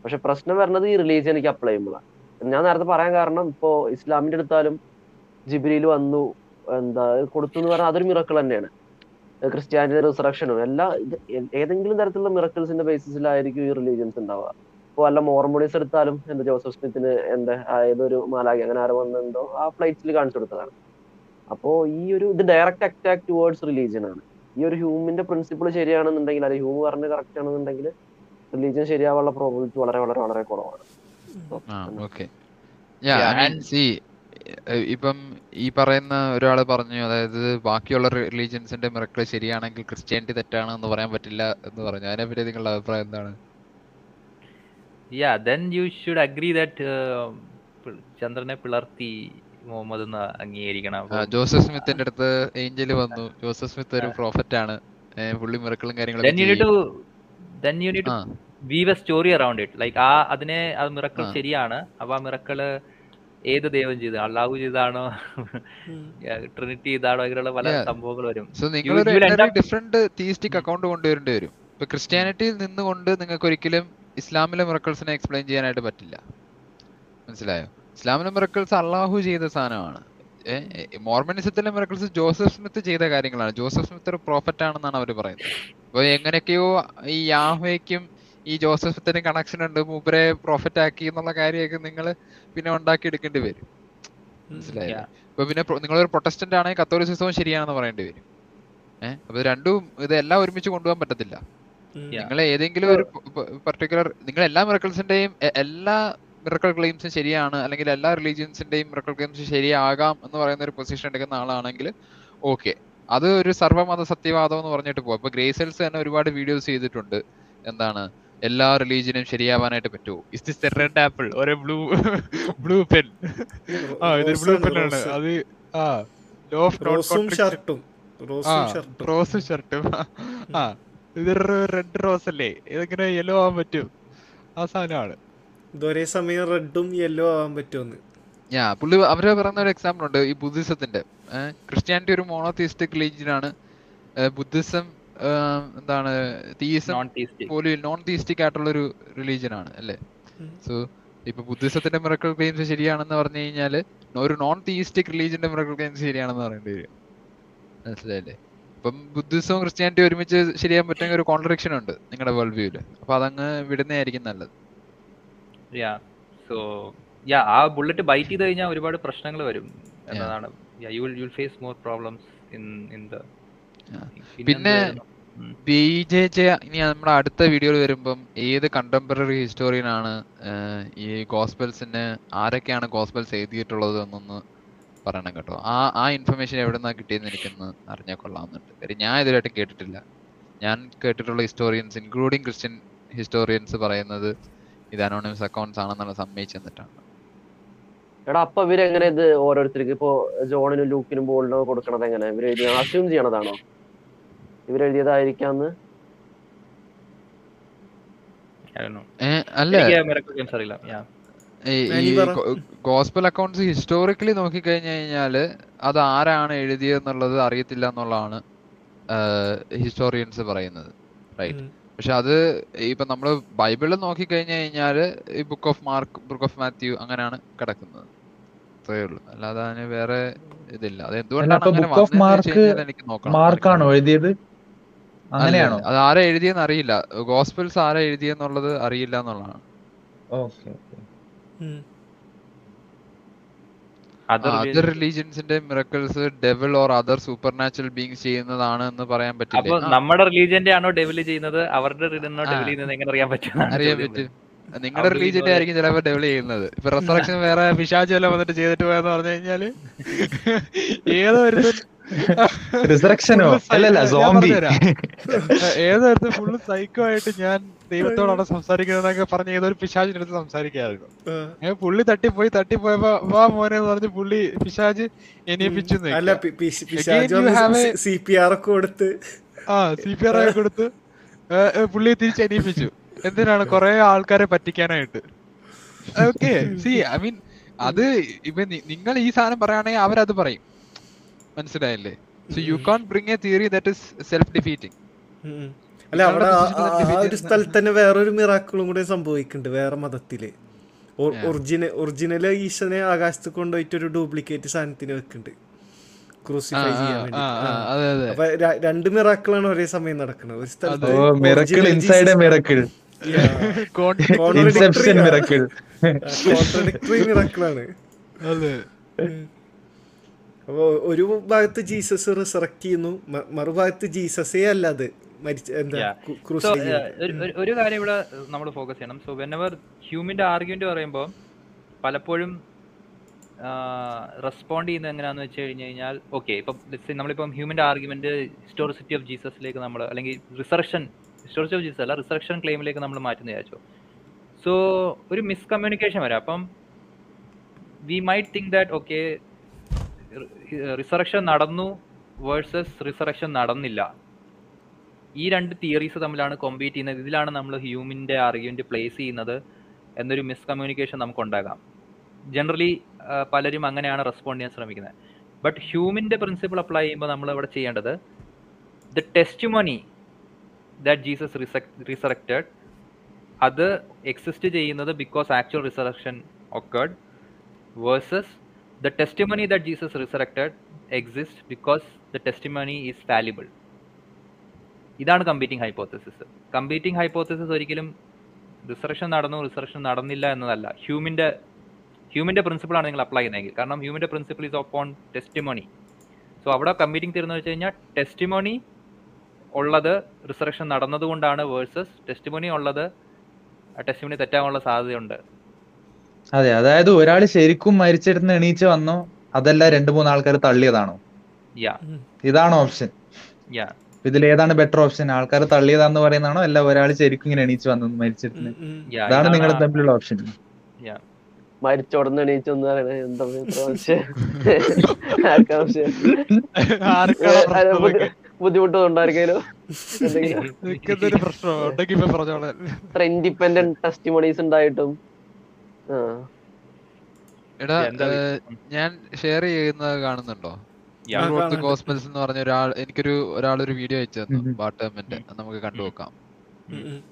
പക്ഷെ പ്രശ്നം വരുന്നത് ഈ റിലീജിയനിക്ക് അപ്ലൈ ചെയ്യുമ്പോഴാണ് ഞാൻ നേരത്തെ പറയാൻ കാരണം ഇപ്പോ ഇസ്ലാമിന്റെ എടുത്താലും ജിബിലിയിൽ വന്നു എന്താ കൊടുത്തു എന്ന് പറഞ്ഞാൽ അതൊരു മിറക്കിൾ തന്നെയാണ്. ക്രിസ്ത്യാനിറ്റി റിസറക്ഷനും എല്ലാ ഏതെങ്കിലും തരത്തിലുള്ള മിറക്കിൾസിന്റെ ബേസിസിലായിരിക്കും ഈ റിലീജിയൻസ് ഉണ്ടാവുക. ഇപ്പൊ വല്ല മോർമോണീസ് എടുത്താലും എന്താ ജോസഫ് സ്മിത്തിന് എന്താ ആ ഏതൊരു മാലാഖി അങ്ങനെ ആരോ വന്നിട്ടുണ്ടോ ആ ഫ്ലൈറ്റ്സിൽ കാണിച്ചു കൊടുത്തതാണ്. അപ്പോൾ ഈ ഒരു ഇത് ഡയറക്റ്റ് അറ്റാക്ക് ടുവേർഡ്സ് റിലീജിയൻ ആണ്. ഈ ഒരു ഹ്യൂമിന്റെ പ്രിൻസിപ്പിൾ ശരിയാണെന്നുണ്ടെങ്കിൽ അല്ലെങ്കിൽ ഹ്യൂമ് പറഞ്ഞ് കറക്റ്റ് ആണെന്നുണ്ടെങ്കിൽ റിലീജിയൻ ശരിയാവാനുള്ള പ്രോബിലിറ്റി വളരെ വളരെ വളരെ കുറവാണ്. ആ ഓക്കെ യാ and- സി ഇപ്പം ഈ പറയുന്ന ഒരാൾ പറഞ്ഞു അതായത് ബാക്കിയുള്ള റിലീജിയൻസിന്റെ മിറക്കിൾ ശരിയാണെങ്കിൽ ക്രിസ്ത്യാനിറ്റി തെറ്റാണ് എന്ന് പറയാൻ പറ്റില്ല എന്ന് പറഞ്ഞു. അതിനെ പറ്റി നിങ്ങളുടെ അഭിപ്രായം എന്താണ്? Yeah then you should agree that ചന്ദ്രനെ പിളർത്തി മുഹമ്മദ് എന്ന് അംഗീകരിക്കണം. അപ്പൊ ജോസഫ് സ്മിത്തിന്റെ അടുത്ത് ഏഞ്ചൽ വന്നു. ജോസഫ് സ്മിത്ത് ഒരു പ്രോഫറ്റ് ആണ്. പുള്ളി മിറക്കളും കാര്യങ്ങളും കാര്യങ്ങളൊക്കെ you need ചെയ്യും. to then you need to ആ. weave a story around it. Like ആ അതിനെ അത് മിറക്കൾ ശരിയാണ്. അപ്പൊ ആ മിറക്കൾ ഏത് ദൈവം ചെയ്തു? അള്ളാഹു ചെയ്താണോ? ട്രിനിറ്റി ചെയ്താണോ? അങ്ങനെയുള്ള പല സംഭവങ്ങൾ വരും. ഡിഫറെന്റ് തീസ്റ്റിക് അക്കൗണ്ട് കൊണ്ടുവരേണ്ടി വരും. ഇപ്പൊ ക്രിസ്ത്യാനിറ്റിയിൽ നിന്നുകൊണ്ട് നിങ്ങൾക്ക് ഒരിക്കലും ഇസ്ലാമിലെ മിറക്കിൾസിനെ എക്സ്പ്ലെയിൻ ചെയ്യാനായിട്ട് പറ്റില്ല. മനസ്സിലായോ? ഇസ്ലാമിലെ മിറക്കിൾസ് അള്ളാഹു ചെയ്ത സാധനമാണ്. മോർമനിസത്തിലെ മിറക്കിൾസ് ജോസഫ് സ്മിത്ത് ചെയ്ത കാര്യങ്ങളാണ്. ജോസഫ് സ്മിത്ത് ഒരു പ്രോഫറ്റ് ആണെന്നാണ് അവർ പറയുന്നത്. അപ്പൊ എങ്ങനെയൊക്കെയോ ഈ യാഹ്വയ്ക്കും ഈ ജോസഫ് സ്മിത്തിനും കണക്ഷൻ ഉണ്ട്. മൂപ്പരെ പ്രോഫറ്റ് ആക്കി എന്നുള്ള കാര്യമൊക്കെ നിങ്ങൾ പിന്നെ ഉണ്ടാക്കി എടുക്കേണ്ടി വരും. മനസ്സിലായോ. ഇപ്പൊ പിന്നെ നിങ്ങളൊരു പ്രൊട്ടസ്റ്റന്റ് ആണെങ്കിൽ കത്തോലിസിസവും ശരിയാണെന്ന് പറയേണ്ടി വരും. ഏഹ് അപ്പൊ ഇത് രണ്ടും ഇതെല്ലാം ഒരുമിച്ച് കൊണ്ടുപോകാൻ പറ്റത്തില്ല. നിങ്ങൾ ഏതെങ്കിലും ഒരു പർട്ടിക്കുലർ നിങ്ങൾ എല്ലാ മിറക്കിൾസിന്റെയും എല്ലാ മിറക്കിൾ ക്ലെയിംസ് ശരിയാണ് അല്ലെങ്കിൽ എല്ലാ റിലീജിയൻസിന്റെയും മിറക്കൾ ക്ലെയിംസ് ശരിയാകാം എന്ന് പറയുന്ന ഒരു പൊസിഷൻ എടുക്കുന്ന ആളാണെങ്കിൽ ഓക്കെ അത് ഒരു സർവമത സത്യവാദം എന്ന് പറഞ്ഞിട്ട് പോകും ഇപ്പൊ ഗ്രേസൽസ് തന്നെ ഒരുപാട് വീഡിയോസ് ചെയ്തിട്ടുണ്ട്. എന്താണ്? എല്ലാ റിലീജിയനും ശരിയാവാനായിട്ട് പറ്റുമോ? ഇസ് ദിസ് റെഡ് ആപ്പിൾ ഒരു ബ്ലൂ ബ്ലൂ പെൻ ആ ഇതൊരു ബ്ലൂ പെൻ ആണ്. അത് ആ ലോ ഓഫ് നോൺ റോസും ഷർട്ടും റോസും ഷർട്ടും റോസ് ഷർട്ടും ആ ഇതൊരു റെഡ് റോസ് അല്ലേ? ഇതെങ്ങനെ യെല്ലോ ആവാൻ പറ്റും? ആ സാധനമാണ്. ഒരേ സമയം റെഡും യെല്ലോ ആവാൻ പറ്റുമെന്ന്. ഞാ പുള്ളി അവർ പറയുന്ന ഒരു എക്സാമ്പിൾ ഉണ്ട് ഈ ബുദ്ധിസത്തിന്റെ. ക്രിസ്ത്യാനിറ്റി ഒരു മോണോതിസ്റ്റിക് റിലീജിയൻ ആണ്. ബുദ്ധിസം എന്താണ് പോലും നോൺ തീസ്റ്റിക് ആയിട്ടുള്ള ഒരു റിലീജിയൻ ആണ് അല്ലേ. സോ ഇപ്പൊ ബുദ്ധിസത്തിന്റെ മിറക്കൽ ക്ലെയിംസ് ശരിയാണെന്ന് പറഞ്ഞു കഴിഞ്ഞാൽ ഒരു നോൺ തീസ്റ്റിക് റിലീജിയന്റെ മിറക്കൽ ക്ലെയിംസ് ശരിയാണെന്ന് പറയേണ്ടി വരും. മനസ്സിലായില്ലേ? ഇപ്പം ബുദ്ധിസവും ക്രിസ്ത്യാനിറ്റി ഒരുമിച്ച് ശരിയാൻ പറ്റുന്ന ഒരു കോൺട്രഡിക്ഷൻ ഉണ്ട് നിങ്ങളുടെ വേൾഡ് വ്യൂൽ അപ്പൊ അതങ്ങ് വിടുന്നതായിരിക്കും നല്ലത്. യാ സോ യാ ആ ബുള്ളറ്റ് ബൈറ്റ് ചെയ്ത് കഴിഞ്ഞാൽ ഒരുപാട് പ്രശ്നങ്ങൾ വരും എന്നതാണ്. You will you will face more problems in in the. പിന്നെ ബി ജെ ജെ ഇനി നമ്മുടെ അടുത്ത വീഡിയോയിൽ വരുമ്പം ഏത് കണ്ടംപററി ഹിസ്റ്റോറിയൻ ആണ് ഈ ഗോസ്പെൽസിന് ആരൊക്കെയാണ് ഗോസ്പെൽസ് എഴുതിയിട്ടുള്ളത് എന്നൊന്ന് പറയണം കേട്ടോ. ആ ആ ഇൻഫർമേഷൻ എവിടെ നിന്നാണ് കിട്ടിയെന്ന് എനിക്കൊന്ന് അറിഞ്ഞാൽ കൊള്ളാമെന്നുണ്ട് കാര്യം ഞാൻ ഇതുവരെയായിട്ട് കേട്ടിട്ടില്ല. ഞാൻ കേട്ടിട്ടുള്ള ഹിസ്റ്റോറിയൻസ് ഇൻക്ലൂഡിങ് ക്രിസ്ത്യൻ ഹിസ്റ്റോറിയൻസ് പറയുന്നത് ഇത് അനോണിമസ് അക്കൗണ്ട്സ് ആണെന്നുള്ള സമ്മതിച്ചു തന്നിട്ടാണ്. എടാ അപ്പൊ ഇവരെങ്ങനെ ഇത് ഓരോരുത്തർക്ക് ഇപ്പോ ജോണിനും ലൂക്കിനും ബോളിനും കൊടുക്കണത് എങ്ങനെ? ഇവർ എഴുതി അസ്യൂം ചെയ്യണതാണോ? ഇവരെഴുതിയതായിരിക്കാന്ന് അല്ല. ഈ ഗോസ്പൽ അക്കൗണ്ട്സ് ഹിസ്റ്റോറിക്കലി നോക്കിക്കഴിഞ്ഞു കഴിഞ്ഞാൽ അത് ആരാണ് എഴുതിയെന്നുള്ളത് അറിയത്തില്ല എന്നുള്ളതാണ് ഹിസ്റ്റോറിയൻസ് പറയുന്നത്. റൈറ്റ്. പക്ഷെ അത് ഇപ്പൊ നമ്മൾ ബൈബിളിൽ നോക്കിക്കഴിഞ്ഞു കഴിഞ്ഞാൽ ഈ book of Mark book of Matthew അങ്ങനെയാണ് കിടക്കുന്നത്. അത്രേ ഉള്ളൂ. അല്ലാതെ അതിന് വേറെ ഇതില്ല. അത് എന്തുകൊണ്ടാണ് കഴിഞ്ഞാൽ എനിക്ക് നോക്കണം. മാർക്കാണോ എഴുതിയത്? അങ്ങനെയാണോ? അത് ആരാ എഴുതിയെന്ന് അറിയില്ല. ഗോസ്പൽസ് ആരാ എഴുതിയെന്നുള്ളത് അറിയില്ല എന്നുള്ളതാണ്. Okay okay. ഉം. Other റിലീജിയൻസിന്റെ miracles devil or other supernatural beings ചെയ്യുന്നതാണ് എന്ന് പറയാൻ പറ്റില്ല? ആ, നമ്മുടെ റിലീജിയന്റെ ആണോ ഡെവിൽ ചെയ്യുന്നത്? അവരുടെ റിലീജിയനോ. ഡെവിൽ ചെയ്യുന്നത് എങ്ങനെ അറിയാൻ പറ്റും അറിയാൻ പറ്റും. നിങ്ങളുടെ റിലീജിയന്റെ ആയിരിക്കും ചിലപ്പോ ഡെവലപ്പ് ചെയ്യുന്നത്. ഇപ്പൊ റെസറക്ഷൻ വേറെ പിശാച് വല്ല വന്നിട്ട് ചെയ്തിട്ട് പോയെന്ന് പറഞ്ഞു കഴിഞ്ഞാൽ ഏതോ ഒരു റിസറക്ഷനോ അല്ലല്ല സോംബി ഏതോ ഒരു ഫുള്ള് സൈക്കോ ആയിട്ട് ഞാൻ ദൈവത്തോടാണ് സംസാരിക്കുന്നതെന്നൊക്കെ പറഞ്ഞ് ഏതൊരു പിശാചിന്റെ അടുത്ത് സംസാരിക്കായിരുന്നു. പുള്ളി തട്ടിപ്പോയി തട്ടിപ്പോയപ്പോ വാ മോനെ എന്ന് പറഞ്ഞ് പുള്ളി പിശാജ് എനിപ്പിച്ചു സി പി ആർ ഒക്കെ കൊടുത്ത്. ആ സി പി ആർ ഒക്കെ കൊടുത്ത് പുള്ളിയെ തിരിച്ച് എനിപ്പിച്ചു എന്തിനാണ് കുറെ ആൾക്കാരെ പറ്റിക്കാനായിട്ട്? ഓക്കെ സി ഐ മീൻ അത് ഇപ്പൊ നിങ്ങൾ ഈ സാധനം പറയുകയാണെങ്കിൽ അവരത് പറയും. മനസ്സിലായില്ലേ? So you can bring a theory that is self defeating. അല്ല അവിടെ ആ- ഒരു സ്ഥലത്ത് തന്നെ വേറൊരു മിറാക്കിളും കൂടെ സംഭവിക്കുന്നുണ്ട് വേറെ മതത്തിൽ. ഒറിജിനൽ ഒറിജിനൽ ഈശനെ ആകാശത്ത് കൊണ്ടുപോയിട്ട് ഒരു ഡ്യൂപ്ലിക്കേറ്റ് സാധനത്തിന് വെക്കുന്നുണ്ട്. ക്രൂസിഫൈ ചെയ്യാൻ വേണ്ടി. അതെ അതെ. അപ്പൊ രണ്ട് മിറാക്കിളാണ് ഒരേ സമയം നടക്കുന്നത്. ഒരു സ്ഥലത്ത് മിറാക്കിളാണ് അപ്പൊ ഒരു ഭാഗത്ത് ജീസസ് റിസറക്ട് ചെയ്യുന്നു മറുഭാഗത്ത് ജീസസേ അല്ല അത്. ഒരു- കാര്യം ഇവിടെ നമ്മൾ ഫോക്കസ് ചെയ്യണം. സോ വെൻ എവർ ഹ്യൂമിന്റെ ആർഗ്യുമെന്റ് പറയുമ്പോൾ പലപ്പോഴും റെസ്പോണ്ട് ചെയ്യുന്നത് എങ്ങനെയാന്ന് വെച്ച് കഴിഞ്ഞ് കഴിഞ്ഞാൽ ഓക്കെ ഇപ്പം നമ്മളിപ്പം ഹ്യൂമന്റെ ആർഗ്യുമെന്റ് ഹിസ്റ്റോറിസിറ്റി ഓഫ് ജീസസിലേക്ക് നമ്മൾ അല്ലെങ്കിൽ റിസർഷൻ ഹിസ്റ്റോറിസിറ്റി ഓഫ് ജീസസ് അല്ല റിസർഷൻ ക്ലെയിമിലേക്ക് നമ്മൾ മാറ്റുന്ന വിചാരിച്ചു. സോ ഒരു മിസ്കമ്മ്യൂണിക്കേഷൻ വരാം. അപ്പം we might think that okay resurrection നടന്നു വേഴ്സസ് റിസറക്ഷൻ നടന്നില്ല. ഈ രണ്ട് തിയറീസ് തമ്മിലാണ് കോമ്പീറ്റ് ചെയ്യുന്നത്. ഇതിലാണ് നമ്മൾ ഹ്യൂമിന്റെ ആർഗ്യുമെന്റ് പ്ലേസ് ചെയ്യുന്നത് എന്നൊരു മിസ്കമ്മ്യൂണിക്കേഷൻ നമുക്ക് ഉണ്ടാകാം ജനറലി പലരും അങ്ങനെയാണ് റെസ്പോണ്ട് ചെയ്യാൻ ശ്രമിക്കുന്നത്. ബട്ട് ഹ്യൂമിന്റെ പ്രിൻസിപ്പിൾ അപ്ലൈ ചെയ്യുമ്പോൾ നമ്മൾ ഇവിടെ ചെയ്യേണ്ടത് the testimony that Jesus resurrected അത് എക്സിസ്റ്റ് ചെയ്യുന്നത് because actual resurrection occurred versus the testimony that Jesus resurrected exist because the testimony is valuable ഇതാണ് കമ്പീറ്റിംഗ് ഹൈപ്പോത്തസിസ് കമ്പീറ്റിംഗ് ഹൈപ്പോത്തസിസ് ഒരിക്കലും റിസർഷൻ നടന്നു റിസർഷൻ നടന്നില്ല എന്നതല്ല. ഹ്യൂമിന്റെ ഹ്യൂമിന്റെ പ്രിൻസിപ്പിൾ ആണ് നിങ്ങൾ അപ്ലൈ ചെയ്യുന്നതെങ്കിൽ. കാരണം ഹ്യൂമിന്റെ principle is upon testimony so അവിടെ കമ്പീറ്റിംഗ് തീർന്നു വെച്ച് കഴിഞ്ഞാൽ ടെസ്റ്റിമോണി ഉള്ളത് റിസർഷൻ നടന്നതുകൊണ്ടാണ് വേഴ്സസ് ടെസ്റ്റിമോണി ഉള്ളത് ടെസ്റ്റിമോണി തെറ്റാനുള്ള സാധ്യതയുണ്ട്. അതെ അതായത് ഒരാൾ ശരിക്കും മരിച്ചെടുത്ത് എണീച്ച് വന്നോ അതല്ല രണ്ടു മൂന്ന് ആൾക്കാർ തള്ളിയതാണോ ഇതാണ് ഓപ്ഷൻ യാ ഇതിൽ ഏതാണ് ബെറ്റർ ഓപ്ഷൻ ആൾക്കാർ തള്ളിയതാന്ന് പറയുന്നതാണോ? അല്ല ഒരാൾ ശരിക്കും ഇങ്ങനെ എണീച്ച് വന്നു മരിച്ചിട്ട് അതാണ് നിങ്ങളുടെ തമ്മിലുള്ള ഓപ്ഷൻ എണീച്ചു ഇൻഡിപെൻഡന്റ് ടെസ്റ്റിമണീസ് ഉണ്ടായിട്ടും. ആ. എടാ ഞാൻ ഷെയർ ചെയ്യുന്നത് കാണുന്നുണ്ടോ? റോഡ്. ഗോസ്പൽസ് എന്ന് പറഞ്ഞ ഒരാൾ എനിക്കൊരു ഒരാൾ ഒരു വീഡിയോ അയച്ചു തന്നു ബാട്ടമിന്റെ നമുക്ക് കണ്ടു നോക്കാം.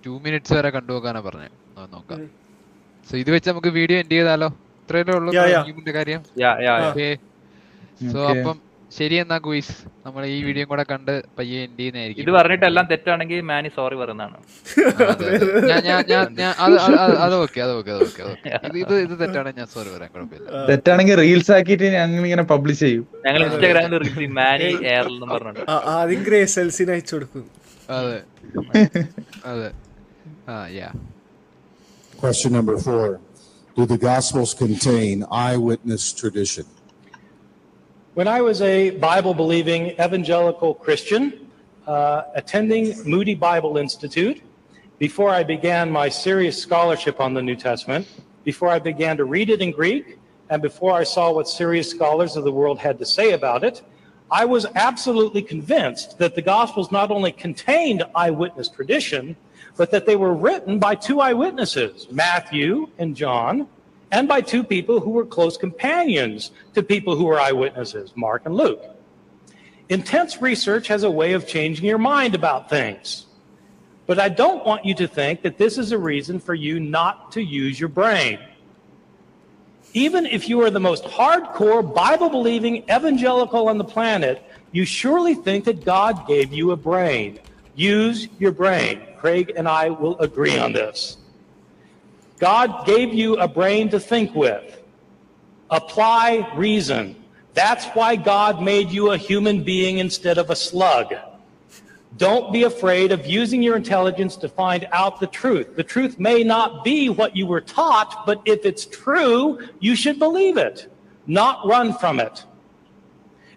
ടു മിനിറ്റ്സ് വരെ കണ്ടുനോക്കാനാ പറഞ്ഞത് പറഞ്ഞു നോക്കാം സോ ഇത് വെച്ച് നമുക്ക് വീഡിയോ എൻഡ് ചെയ്താലോ ഇത്രയല്ലേ ഉള്ളൂ Yeah, yeah. കാര്യം യാ യാ ആ. സോ. അപ്പം ശരി എന്നാ ഗുയിസ്. നമ്മൾ ഈ വീഡിയോ കൂടെ കണ്ട് പയ്യെ എൻഡ് ചെയ്യുന്നതായിരിക്കും. ഇത് പറഞ്ഞിട്ട് എല്ലാം തെറ്റാണെങ്കിൽ മാനി സോറി പറയുന്നതാണ്. അതെ, അതെ. ഞാൻ ഞാൻ ഞാൻ ഞാൻ അത് അത് അത് അത് ഓക്കെ അത് ഓക്കെ അത് ഓക്കെ ഇത് ഇത് ഇത് തെറ്റാണ് ഞാൻ സോറി പറയാൻ കുഴപ്പമില്ല. തെറ്റാണെങ്കിൽ റീൽസ് ആക്കിയിട്ട് ഞങ്ങൾ ഇങ്ങനെ പബ്ലിഷ് ചെയ്യും. ഞങ്ങൾ ഇൻസ്റ്റാഗ്രാമിൽ റീൽസ് മാനി എയറിൽ എന്നും പറഞ്ഞിട്ട്. ആ- ആദ്യം അയച്ചു കൊടുക്കും. അതെ. അതെ. ആ യാ Question number four. Do the Gospels contain eyewitness tradition? When I was a Bible believing evangelical Christian uh, attending Moody Bible Institute, before I began my serious scholarship on the New Testament, before I began to read it in Greek, and before I saw what serious scholars of the world had to say about it, I was absolutely convinced that the Gospels not only contained eyewitness tradition, but that they were written by two eyewitnesses, Matthew and John, and by two people who were close companions to people who were eyewitnesses, Mark and Luke. Intense research has a way of changing your mind about things. But I don't want you to think that this is a reason for you not to use your brain. Even if you are the most hardcore Bible believing evangelical on the planet, you surely think that God gave you a brain. Use your brain. Craig and I will agree on this. God gave you a brain to think with. Apply reason. That's why God made you a human being instead of a slug. Don't be afraid of using your intelligence to find out the truth. The truth may not be what you were taught, but if it's true, you should believe it, not run from it.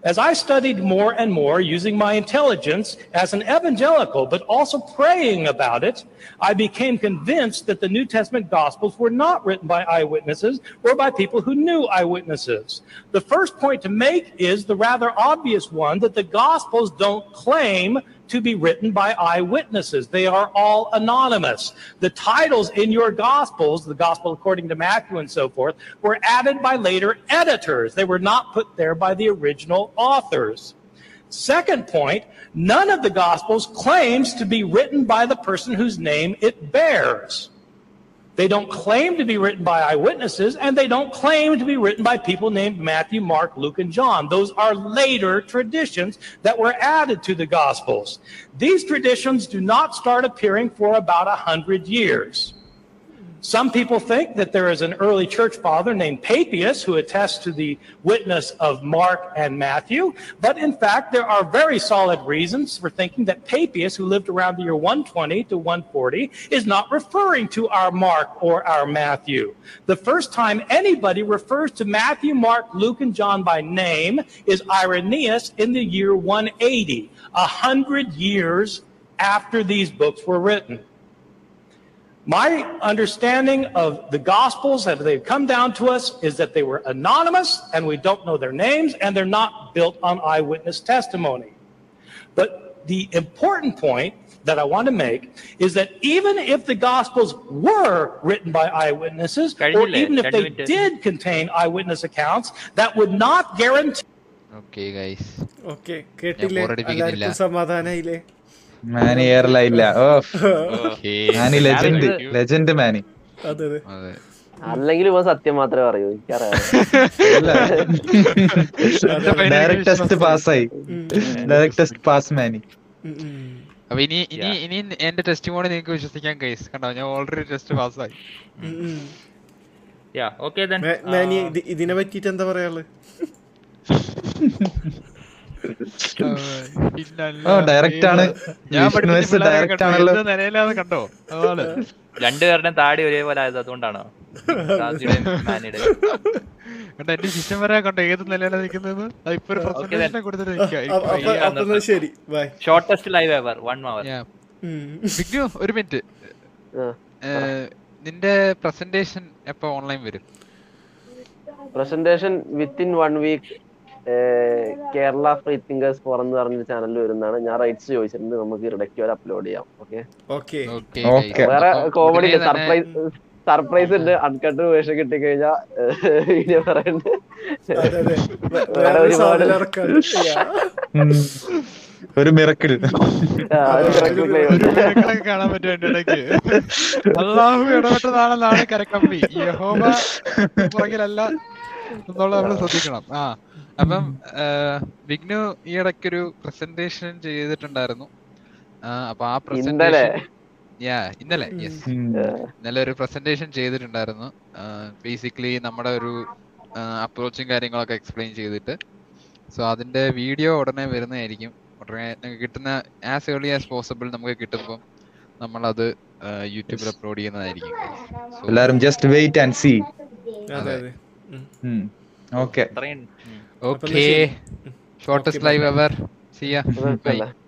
As I studied more and more using my intelligence as an evangelical, but also praying about it, I became convinced that the New Testament Gospels were not written by eyewitnesses or by people who knew eyewitnesses. The first point to make is the rather obvious one that the Gospels don't claim to be written by eyewitnesses. They are all anonymous. The titles in your Gospels, the Gospel according to Matthew and so forth, were added by later editors. They were not put there by the original authors. Second point, none of the Gospels claims to be written by the person whose name it bears. They don't claim to be written by eyewitnesses, and they don't claim to be written by people named Matthew, Mark, Luke, and John. Those are later traditions that were added to the Gospels. These traditions do not start appearing for about a hundred years. Some people think that there is an early church father named Papias who attests to the witness of Mark and Matthew, but in fact, there are very solid reasons for thinking that Papias, who lived around the year 120 to 140, is not referring to our Mark or our Matthew. The first time anybody refers to Matthew, Mark, Luke, and John by name is Irenaeus in the year 180, a hundred years after these books were written. My understanding of the Gospels as they've come down to us is that they were anonymous and we don't know their names and they're not built on eyewitness testimony. But the important point that I want to make is that even if the Gospels were written by eyewitnesses, or കഴിഞ്ഞില്ലേ? even if രണ്ട് they minute. did contain eyewitness accounts, that would not guarantee okay guys okay കേട്ടില്ലേ ബോറടിപ്പിക്കുന്നില്ല. എല്ലാവർക്കും സമാധാനായില്ലേ മാനി എയറിലായില്ല ഓ okay. Manny legend legend Manny. അതെ അതെ. അല്ലെങ്കിൽ ഇപ്പൊ സത്യം മാത്രമേ പറയൂ എനിക്കറിയാം. ഡയറക്ട് ടെസ്റ്റ് പാസ്സായി ഡയറക്ട് ടെസ്റ്റ് പാസ് മാനി. അപ്പൊ ഇനി ഇനി ഇനി എന്റെ ടെസ്റ്റ് മോഡ് നിങ്ങൾക്ക് വിശ്വസിക്കാൻ കേസ് കണ്ടോ? ഞാൻ ഓൾറെഡി ടെസ്റ്റ് പാസ്സായി ഇതിനെ പറ്റിട്ട് എന്താ പറയാൾ ഓ ഡയറക്റ്റ് ആണ് ഡയറക്റ്റ് ആണല്ലോ നിലയിലാന്ന് കണ്ടോ? അതാണ് രണ്ടുപേരുടെയും താടി ഒരേപോലെ ആയത് അതുകൊണ്ടാണോ. എന്റെ മാനിയുടെയും വരെ കണ്ടോ? ഏത് നിലയിലാണ് നിൽക്കുന്നത് ഇപ്പൊ ഒരു കൊടുത്തിട്ട് ശരി. Bye shortest live ever one hour Vignu ഒരു മിനിറ്റ്. ആ. നിന്റെ പ്രസന്റേഷൻ എപ്പോ ഓൺലൈൻ വരും? Presentation within one week Kerala free thinkers forum എന്ന് പറഞ്ഞ ചാനലിൽ വരുന്നതാണ്. ഞാൻ റൈറ്റ്സ് ചോദിച്ചിട്ടുണ്ട്. നമുക്ക് ഇടയ്ക്ക് വരെ അപ്ലോഡ് ചെയ്യാം. ഓക്കെ ഓക്കെ ഓക്കെ വേറെ കോമഡി സർപ്രൈസ് സർപ്രൈസ് ഉണ്ട്. അൺകട്ട് വേഷം കിട്ടിക്കഴിഞ്ഞാൽ വീഡിയോ പറയുന്നുണ്ട് അതെ അതെ. വേറെ ഒരുപാട് ഒരു മിറക്കിൾ കാണാൻ പറ്റും എന്റെ ഇടയ്ക്ക്? അള്ളാഹു ഇടപെട്ടതാണെന്നാണ് കരക്കമ്പി. യഹോവ പുറകിലല്ല എന്നുള്ളത് നമ്മൾ ശ്രദ്ധിക്കണം. ആ. അപ്പം വിഗ്നു ഈ ഇടയ്ക്കൊരു പ്രസന്റേഷൻ ചെയ്തിട്ടുണ്ടായിരുന്നു. അപ്പൊ ആ പ്രസന്റേഷൻ യാ ഇന്നലെ യെസ് ഇന്നലെ ഒരു പ്രസന്റേഷൻ ചെയ്തിട്ടുണ്ടായിരുന്നു. ബേസിക്കലി നമ്മുടെ ഒരു അപ്രോച്ചും കാര്യങ്ങളൊക്കെ എക്സ്പ്ലെയിൻ ചെയ്തിട്ട്. സോ അതിന്റെ വീഡിയോ ഉടനെ വരുന്നതായിരിക്കും. ഉടനെ നിങ്ങൾക്ക് കിട്ടുന്ന ആസ് ഏർലി ആസ് പോസിബിൾ നമുക്ക് കിട്ടുമ്പോൾ നമ്മൾ അത് യൂട്യൂബിൽ അപ്ലോഡ് ചെയ്യുന്നതായിരിക്കും. എല്ലാവരും എല്ലാരും ജസ്റ്റ് വെയിറ്റ് ആൻഡ് സീ അതെ അതെ. ഉം. Okay Okay. Shortest okay, live ever. See ya. Bye.